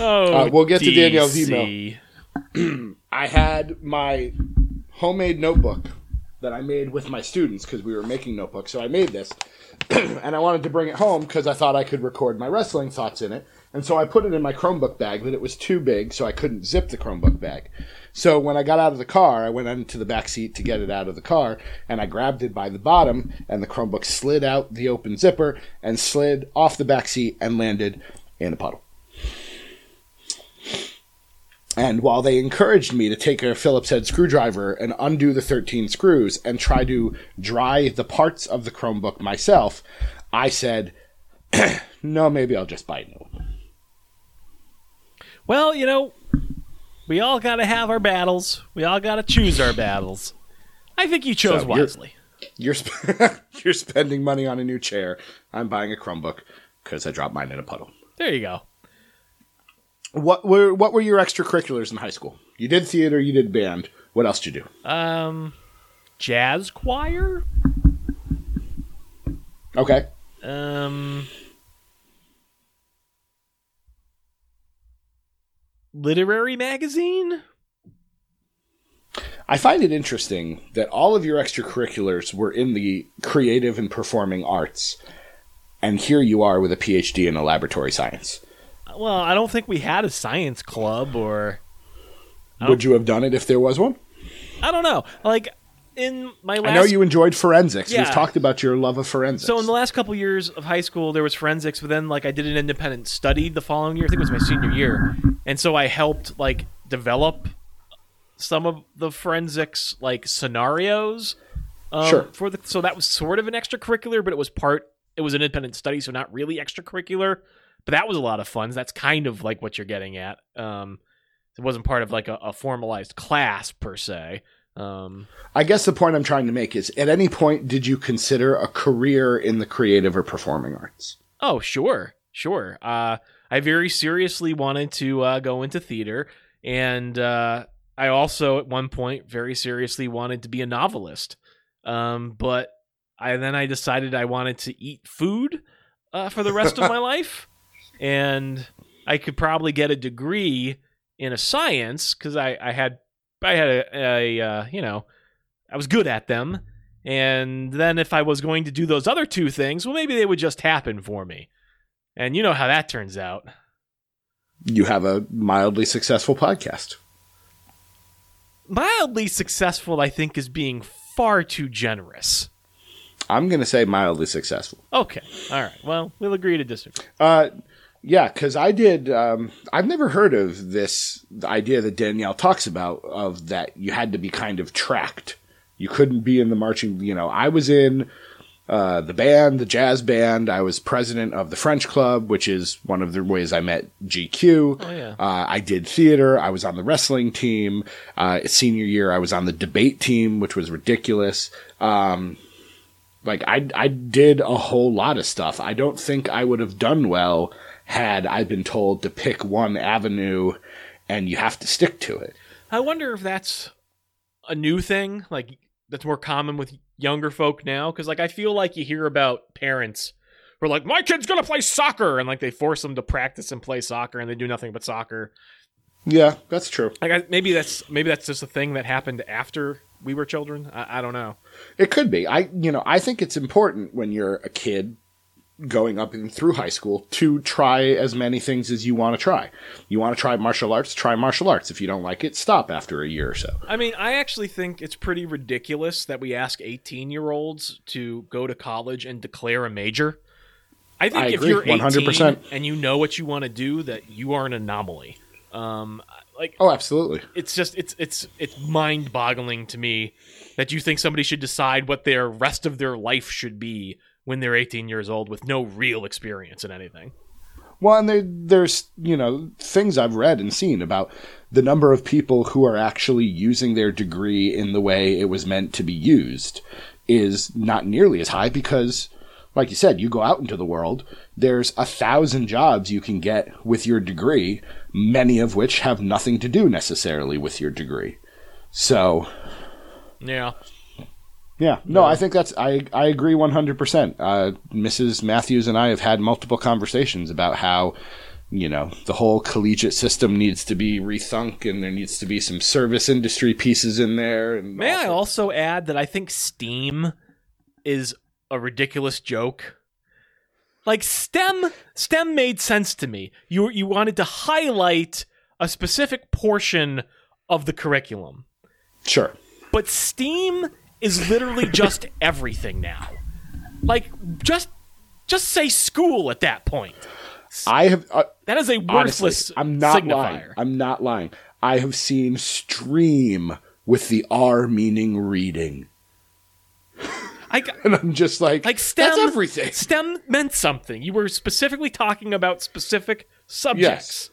Speaker 3: Oh,
Speaker 2: Uh, we'll get to Danielle's
Speaker 3: DC. [clears throat]
Speaker 2: I had my homemade notebook that I made with my students because we were making notebooks. So I made this, [clears throat] and I wanted to bring it home because I thought I could record my wrestling thoughts in it. And so I put it in my Chromebook bag, but it was too big, so I couldn't zip the Chromebook bag. So when I got out of the car, I went into the back seat to get it out of the car, and I grabbed it by the bottom, and the Chromebook slid out the open zipper and slid off the back seat and landed in a puddle. And while they encouraged me to take a Phillips head screwdriver and undo the 13 screws and try to dry the parts of the Chromebook myself, I said, [clears throat] no, maybe I'll just buy a new one.
Speaker 3: Well, you know, we all got to have our battles. We all got to choose our battles. I think you chose
Speaker 2: So
Speaker 3: wisely.
Speaker 2: You're, sp- [laughs] you're spending money on a new chair. I'm buying a Chromebook because I dropped mine in a puddle.
Speaker 3: There you go.
Speaker 2: What were what were your extracurriculars in high school? You did theater, you did band. What else did you do?
Speaker 3: Um, jazz choir.
Speaker 2: Okay.
Speaker 3: Um, literary magazine.
Speaker 2: I find it interesting that all of your extracurriculars were in the creative and performing arts, and here you are with a PhD in a laboratory science.
Speaker 3: Well, I don't think we had a science club or
Speaker 2: Would you have done it if there was one?
Speaker 3: I don't know. Like in my last
Speaker 2: I know you enjoyed forensics.
Speaker 3: Yeah.
Speaker 2: We've talked about your love of forensics.
Speaker 3: So in the last couple years of high school, there was forensics, but then like I did an independent study the following year. I think it was my senior year, and so I helped like develop some of the forensics like scenarios. Um,
Speaker 2: Sure.
Speaker 3: For the so that was sort of an extracurricular, but it was part. It was an independent study, so not really extracurricular. But that was a lot of fun. That's kind of like what you're getting at. Um, it wasn't part of like a, a formalized class per se. Um,
Speaker 2: I guess the point I'm trying to make is at any point did you consider a career in the creative or performing arts?
Speaker 3: Oh, sure, sure. Uh, I very seriously wanted to uh, go into theater, and uh, I also, at one point, very seriously wanted to be a novelist. Um, but I then I decided I wanted to eat food uh, for the rest of my [laughs] life, and I could probably get a degree in a science because I, I had I had a, a uh, you know I was good at them. And then if I was going to do those other two things, well, maybe they would just happen for me. And you know how that turns out.
Speaker 2: You have a mildly successful podcast.
Speaker 3: mildly successful, I think, is being far too generous.
Speaker 2: I'm going to say mildly successful.
Speaker 3: Okay. All right. Well, we'll agree to disagree.
Speaker 2: Uh, yeah, because I did. Um, I've never heard of this idea that Danielle talks about of that you had to be kind of tracked. You couldn't be in the marching. You know, I was in uh, the band, the jazz band. I was president of the French Club, which is one of the ways I met GQ.
Speaker 3: Oh, yeah.
Speaker 2: Uh, I did theater. I was on the wrestling team. Uh, senior year, I was on the debate team, which was ridiculous. Um, like I, I did a whole lot of stuff. I don't think I would have done well had I been told to pick one avenue and you have to stick to it.
Speaker 3: I wonder if that's a new thing, like that's more common with younger folk now. Because like I feel like you hear about parents who are like, "My kid's gonna play soccer," and like they force them to practice and play soccer, and they do nothing but soccer.
Speaker 2: Yeah, that's true.
Speaker 3: Like I, maybe that's maybe that's just a thing that happened after we were children. I, I don't know.
Speaker 2: It could be. I you know, I think it's important when you're a kid going up and through high school to try as many things as you want to try. You want to try martial arts, try martial arts. If you don't like it, stop after a year or so.
Speaker 3: I mean, I actually think it's pretty ridiculous that we ask 18 year olds to go to college and declare a major. I think
Speaker 2: I
Speaker 3: if
Speaker 2: agree,
Speaker 3: you're 18
Speaker 2: 100%.
Speaker 3: and you know what you want to do, that you are an anomaly. Um, like
Speaker 2: Oh, absolutely.
Speaker 3: it's just it's it's it's mind boggling to me that you think somebody should decide what their rest of their life should be when they're 18 years old with no real experience in anything.
Speaker 2: Well, and there, there's you know things I've read and seen about the number of people who are actually using their degree in the way it was meant to be used is not nearly as high because, like you said, you go out into the world. There's a thousand jobs you can get with your degree, many of which have nothing to do necessarily with your degree. So
Speaker 3: Yeah.
Speaker 2: Yeah, no, I think that's I I agree one hundred percent. Uh, Mrs. Matthews and I have had multiple conversations about how you know the whole collegiate system needs to be rethunk, and there needs to be some service industry pieces in there. And
Speaker 3: May I also add that I think Steam is a ridiculous joke. Like STEM, STEM made sense to me. You you wanted to highlight a specific portion of the curriculum,
Speaker 2: sure.
Speaker 3: but STEAM is literally just [laughs] everything now. Like just just say school at that point.
Speaker 2: I have uh,
Speaker 3: That is a
Speaker 2: honestly,
Speaker 3: worthless
Speaker 2: I'm not
Speaker 3: signifier.
Speaker 2: lying. I'm not lying. I have seen stream with the R meaning reading,
Speaker 3: I, [laughs]
Speaker 2: and I'm just like,
Speaker 3: like STEM
Speaker 2: That's everything.
Speaker 3: STEM meant something. You were specifically talking about specific subjects.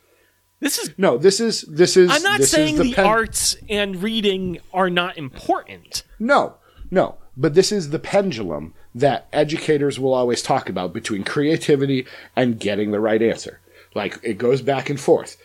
Speaker 3: This is
Speaker 2: No, this is this is.
Speaker 3: I'm not saying the,
Speaker 2: pen-
Speaker 3: arts and reading are not important.
Speaker 2: No, no. But this is the pendulum that educators will always talk about between creativity and getting the right answer. Like it goes back and forth.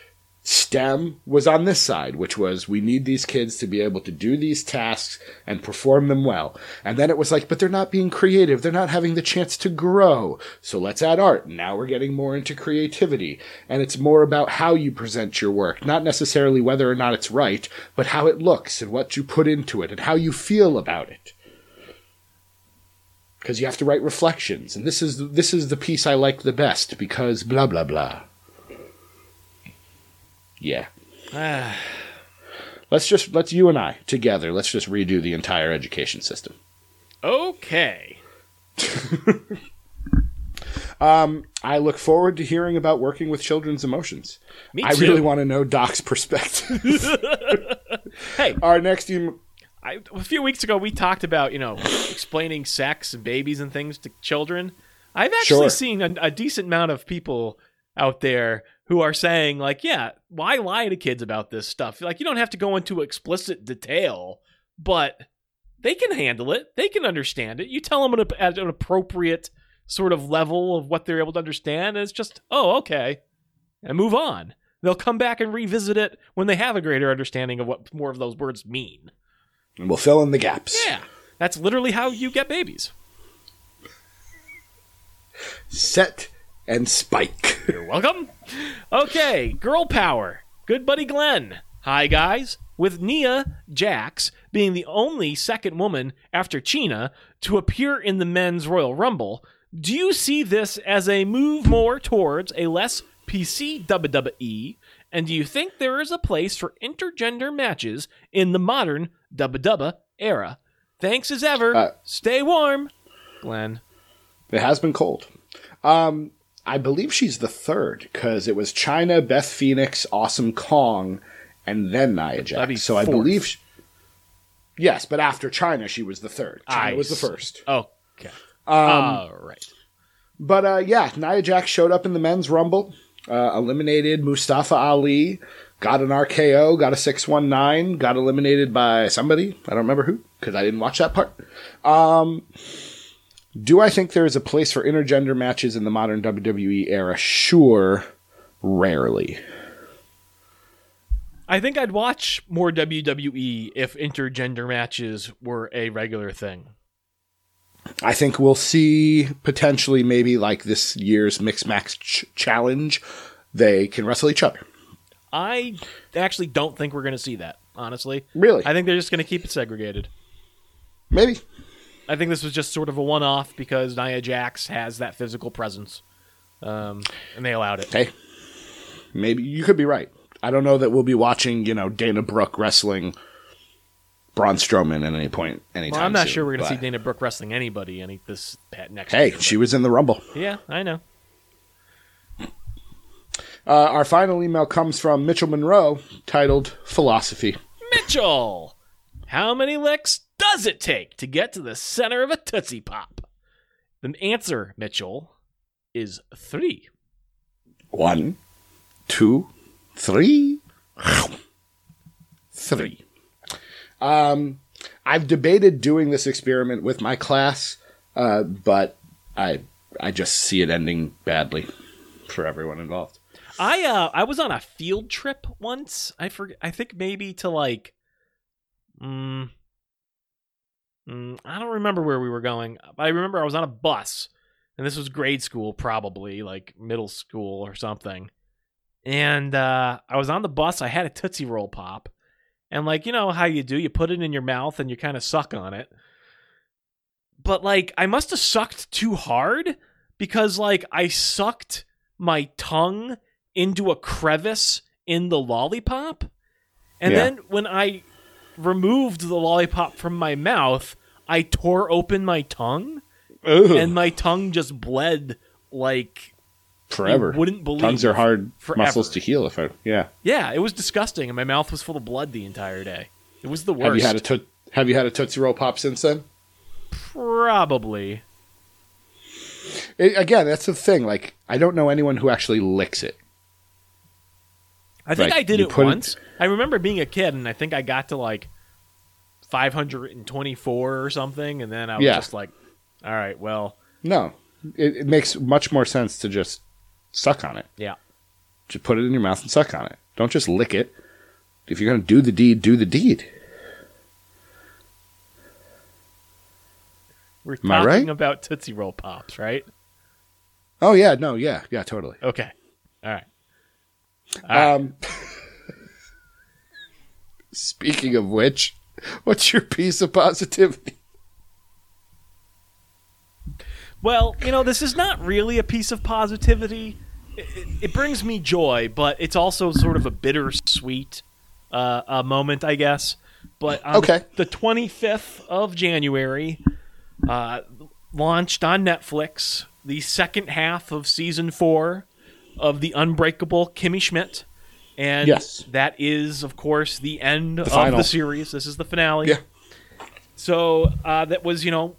Speaker 2: STEM was on this side, which was we need these kids to be able to do these tasks and perform them well. And then it was like, but they're not being creative. They're not having the chance to grow. So let's add art. Now we're getting more into creativity. And it's more about how you present your work, not necessarily whether or not it's right, but how it looks and what you put into it and how you feel about it because you have to write reflections and this is this is the piece i like the best because blah blah blah yeah
Speaker 3: Ah, [sighs]
Speaker 2: let's just let's you and i together let's just redo the entire education system
Speaker 3: okay. [laughs]
Speaker 2: um, i look forward to hearing about working with children's emotions
Speaker 3: Me too.
Speaker 2: i really want to know doc's perspective [laughs]
Speaker 3: Hey,
Speaker 2: our next team
Speaker 3: I, a few weeks ago we talked about you know explaining sex and babies and things to children. I've actually
Speaker 2: Sure.
Speaker 3: seen a, a decent amount of people out there who are saying like, yeah, why lie to kids about this stuff? Like you don't have to go into explicit detail, but they can handle it. They can understand it. You tell them at, at an appropriate sort of level of what they're able to understand, and it's just, oh, okay, and move on. They'll come back and revisit it when they have a greater understanding of what more of those words mean.
Speaker 2: and we'll fill in the gaps
Speaker 3: Yeah, that's literally how you get babies.
Speaker 2: set and spike
Speaker 3: You're welcome. Okay, girl power. Good buddy Glenn. Hi, guys. With Nia Jax being the only second woman after Chyna to appear in the men's Royal Rumble, do you see this as a move more towards a less PC WWE And do you think there is a place for intergender matches in the modern Dubba era? Thanks as ever.
Speaker 2: Uh,
Speaker 3: Stay warm, Glenn.
Speaker 2: It has been cold. Um, I believe she's the third because it was Chyna, Beth Phoenix, Awesome Kong, and then Nia
Speaker 3: That'd be
Speaker 2: Jax. So I believe. She, yes, but after Chyna, she was the third. Chyna
Speaker 3: I
Speaker 2: was the first.
Speaker 3: Okay.
Speaker 2: Um,
Speaker 3: All right.
Speaker 2: But uh, yeah, Nia Jax showed up in the men's rumble, uh, eliminated Mustafa Ali, got an RKO, got a 619, got eliminated by somebody. I don't remember who because I didn't watch that part. Um, do I think there is a place for intergender matches in the modern WWE era? Sure, rarely.
Speaker 3: I think I'd watch more WWE if intergender matches were a regular thing.
Speaker 2: I think we'll see potentially maybe like this year's Mix Match ch- challenge. They can wrestle each other.
Speaker 3: I actually don't think we're going to see that, honestly.
Speaker 2: Really?
Speaker 3: I think they're just going to keep it segregated.
Speaker 2: maybe.
Speaker 3: I think this was just sort of a one off because Nia Jax has that physical presence. Um, and they allowed it.
Speaker 2: Hey, maybe you could be right. I don't know that we'll be watching, you know, Dana Brooke wrestling Braun Strowman at any point anytime
Speaker 3: Well, I'm not
Speaker 2: soon,
Speaker 3: sure we're going to see Dana Brooke wrestling anybody any this pat next
Speaker 2: Hey,
Speaker 3: year,
Speaker 2: she was in the Rumble.
Speaker 3: Yeah, I know.
Speaker 2: Uh, our final email comes from Mitchell Monroe, titled "Philosophy."
Speaker 3: Mitchell, how many licks does it take to get to the center of a Tootsie Pop? The answer, Mitchell, is three.
Speaker 2: One, two, three, three. Um, I've debated doing this experiment with my class, uh, but I I just see it ending badly for everyone involved.
Speaker 3: I uh I was on a field trip once. I forget. I think maybe to like, mm, mm, I don't remember where we were going. But I remember I was on a bus, and this was grade school, probably like middle school or something. And uh, I was on the bus. I had a tootsie roll pop, and like you know how you do, you put it in your mouth and you kind of suck on it. But like I must have sucked too hard because like I sucked my tongue into a crevice in the lollipop. And
Speaker 2: Yeah.
Speaker 3: then when I removed the lollipop from my mouth, I tore open my tongue
Speaker 2: Ooh,
Speaker 3: and my tongue just bled like
Speaker 2: forever.
Speaker 3: you wouldn't believe.
Speaker 2: Tongues are hard
Speaker 3: Forever.
Speaker 2: muscles to heal. If I yeah.
Speaker 3: Yeah, it was disgusting and my mouth was full of blood the entire day. It was the worst.
Speaker 2: Have you had a toot Have you had a tootsie roll pop since then?
Speaker 3: Probably.
Speaker 2: It, again, that's the thing. Like, I don't know anyone who actually licks it.
Speaker 3: I think
Speaker 2: Like,
Speaker 3: I did
Speaker 2: you
Speaker 3: it
Speaker 2: put it-
Speaker 3: once. I remember being a kid, and I think I got to like 524 or something, and then I was
Speaker 2: Yeah.
Speaker 3: just like, "All right, well,
Speaker 2: No, it, it makes much more sense to just suck on it.
Speaker 3: yeah,
Speaker 2: Just put it in your mouth and suck on it. Don't just lick it. If you're gonna do the deed, do the deed.
Speaker 3: we're
Speaker 2: Am I
Speaker 3: talking
Speaker 2: right?
Speaker 3: about Tootsie Roll pops, right?
Speaker 2: Oh yeah, no, yeah, yeah, totally.
Speaker 3: Okay, all right. Right.
Speaker 2: Um, [laughs] speaking of which, what's your piece of positivity?
Speaker 3: Well, you know, this is not really a piece of positivity. It, it, brings me joy, but it's also sort of a bittersweet uh, uh, moment, I guess. But on
Speaker 2: Okay.
Speaker 3: the, the 25th of January, uh, launched on Netflix the second half of season four of The Unbreakable Kimmy Schmidt. And
Speaker 2: Yes.
Speaker 3: that is, of course, the end of
Speaker 2: final.
Speaker 3: the series. This is the finale.
Speaker 2: Yeah.
Speaker 3: So uh, that was, you know,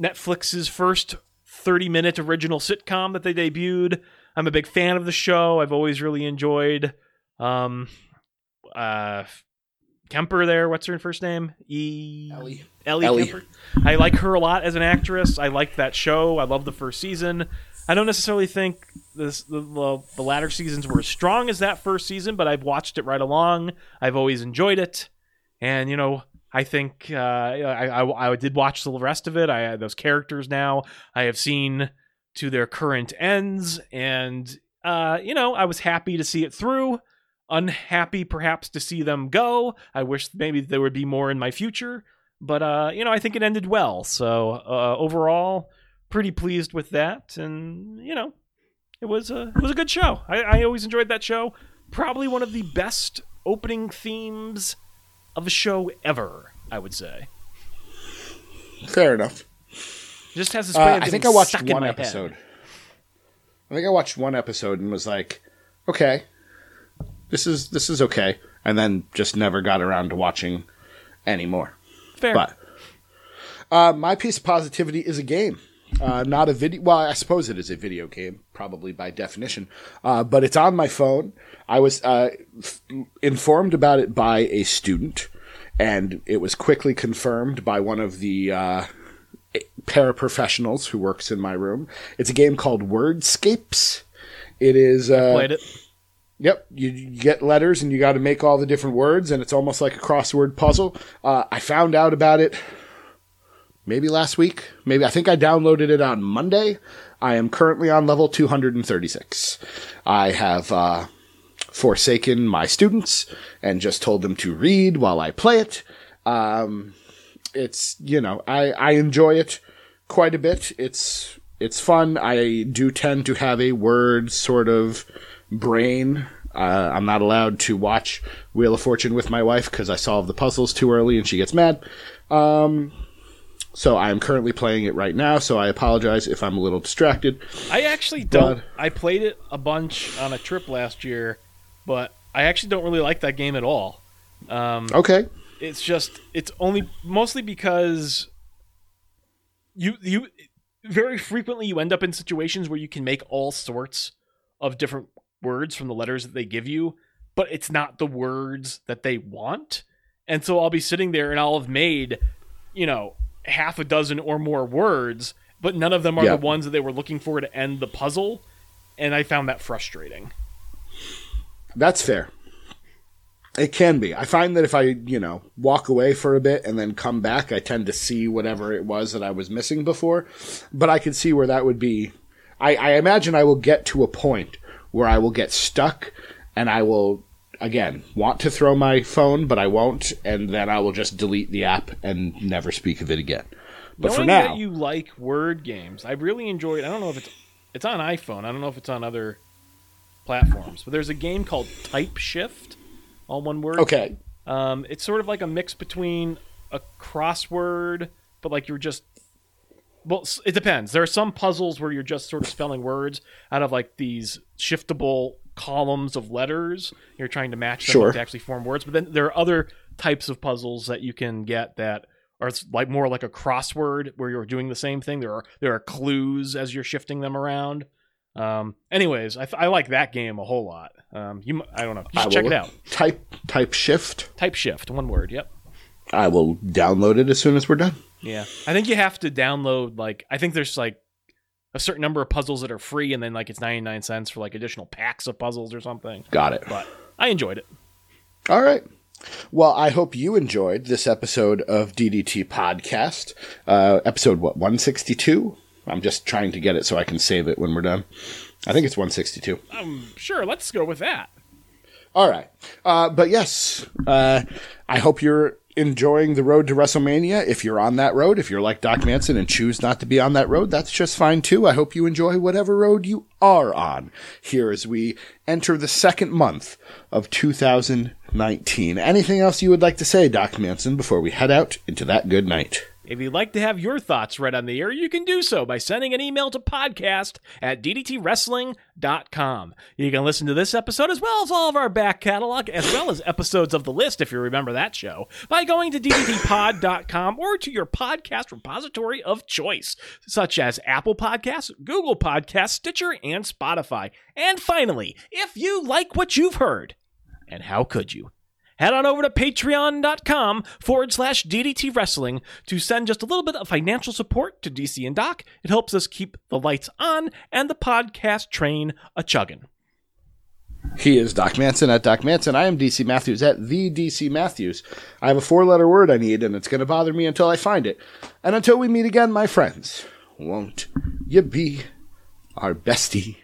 Speaker 3: Netflix's first 30 minute original sitcom that they debuted. I'm a big fan of the show. I've always really enjoyed um, uh, Kemper there. What's her first name? E.
Speaker 2: Ellie.
Speaker 3: Ellie,
Speaker 2: Ellie.
Speaker 3: Kemper. I like her a lot as an actress. I liked that show. I love the first season. I don't necessarily think this the, the the latter seasons were as strong as that first season, but I've watched it right along. I've always enjoyed it, and you know, I think uh, I, I I did watch the rest of it. I those characters now. I have seen to their current ends, and uh, you know, I was happy to see it through. Unhappy, perhaps, to see them go. I wish maybe there would be more in my future, but uh, you know, I think it ended well. So uh, overall, pretty pleased with that, and you know, it was a it was a good show. I, I always enjoyed that show. probably one of the best opening themes of a show ever. I would say.
Speaker 2: Fair enough.
Speaker 3: Just has this way
Speaker 2: Uh, I think I watched one episode.
Speaker 3: head.
Speaker 2: I think I watched one episode and was like, okay, this is this is okay, and then just never got around to watching anymore.
Speaker 3: Fair.
Speaker 2: But uh, my piece of positivity is a game, uh, not a video. Well, I suppose it is a video game, probably by definition, uh, but it's on my phone. I was uh, f- informed about it by a student, and it was quickly confirmed by one of the uh, paraprofessionals who works in my room. It's a game called Wordscapes. It is. Uh,
Speaker 3: Played it.
Speaker 2: Yep, you, you get letters and you got to make all the different words, and it's almost like a crossword puzzle. Uh, I found out about it maybe last week. Maybe I think I downloaded it on Monday. I am currently on level 236. I have uh, forsaken my students and just told them to read while I play it. Um, it's you know I I enjoy it quite a bit. It's it's fun. I do tend to have a word sort of brain. Uh, I'm not allowed to watch Wheel of Fortune with my wife because I solve the puzzles too early and she gets mad. Um, so I am currently playing it right now. So I apologize if I'm a little distracted.
Speaker 3: I actually don't.
Speaker 2: But-
Speaker 3: I played it a bunch on a trip last year, but I actually don't really like that game at all. Um,
Speaker 2: Okay.
Speaker 3: it's just it's only mostly because you you very frequently you end up in situations where you can make all sorts of different words from the letters that they give you, but it's not the words that they want. And so I'll be sitting there and I'll have made, you know, half a dozen or more words, but none of them are
Speaker 2: Yeah.
Speaker 3: the ones that they were looking for to end the puzzle. And I found that frustrating.
Speaker 2: That's fair. It can be. I find that if I, you know, walk away for a bit and then come back, I tend to see whatever it was that I was missing before. But I can see where that would be. I, I imagine I will get to a point where I will get stuck and I will, again, want to throw my phone, but I won't. And then I will just delete the app and never speak of it again. But
Speaker 3: Knowing
Speaker 2: for now,
Speaker 3: that you like word games, I really enjoyed. I don't know if it's it's on iPhone. I don't know if it's on other platforms. But there's a game called TypeShift, all one word.
Speaker 2: okay.
Speaker 3: Um, it's sort of like a mix between a crossword, but like you're just. Well, it depends. There are some puzzles where you're just sort of spelling words out of like these shiftable columns of letters. You're trying to match them
Speaker 2: Sure.
Speaker 3: to actually form words. But then there are other types of puzzles that you can get that are like more like a crossword where you're doing the same thing. There are there are clues as you're shifting them around. Um, anyways, I, th- I like that game a whole lot. Um, you, I don't know. You should check it out.
Speaker 2: Type type shift.
Speaker 3: TypeShift, one word. Yep.
Speaker 2: I will download it as soon as we're done.
Speaker 3: Yeah, I think you have to download like I think there's like a certain number of puzzles that are free, and then like it's ninety nine cents for like additional packs of puzzles or something.
Speaker 2: Got it.
Speaker 3: But I enjoyed it.
Speaker 2: All right. Well, I hope you enjoyed this episode of DDT Podcast. Uh, episode, what, 162? I'm just trying to get it so I can save it when we're done. I think it's 162.
Speaker 3: Um, sure, let's go with that.
Speaker 2: All right. Uh, but yes, uh, I hope you're enjoying the road to WrestleMania. If you're on that road, if you're like Doc Manson and choose not to be on that road, that's just fine too. I hope you enjoy whatever road you are on here as we enter the second month of 2019. Anything else you would like to say, Doc Manson, before we head out into that good night?
Speaker 3: If you'd like to have your thoughts read on the air, you can do so by sending an email to podcast at ddtwrestling.com. You can listen to this episode as well as all of our back catalog, as well as episodes of The List, if you remember that show, by going to ddtpod.com or to your podcast repository of choice, such as Apple Podcasts, Google Podcasts, Stitcher, and Spotify. And finally, if you like what you've heard, and how could you? Head on over to patreon.com forward slash DDT Wrestling to send just a little bit of financial support to DC and Doc. It helps us keep the lights on and the podcast train a chugging.
Speaker 2: He is Doc Manson at Doc Manson. I am DC Matthews at the DC Matthews. I have a four letter word I need, and it's going to bother me until I find it. And until we meet again, my friends, won't you be our bestie?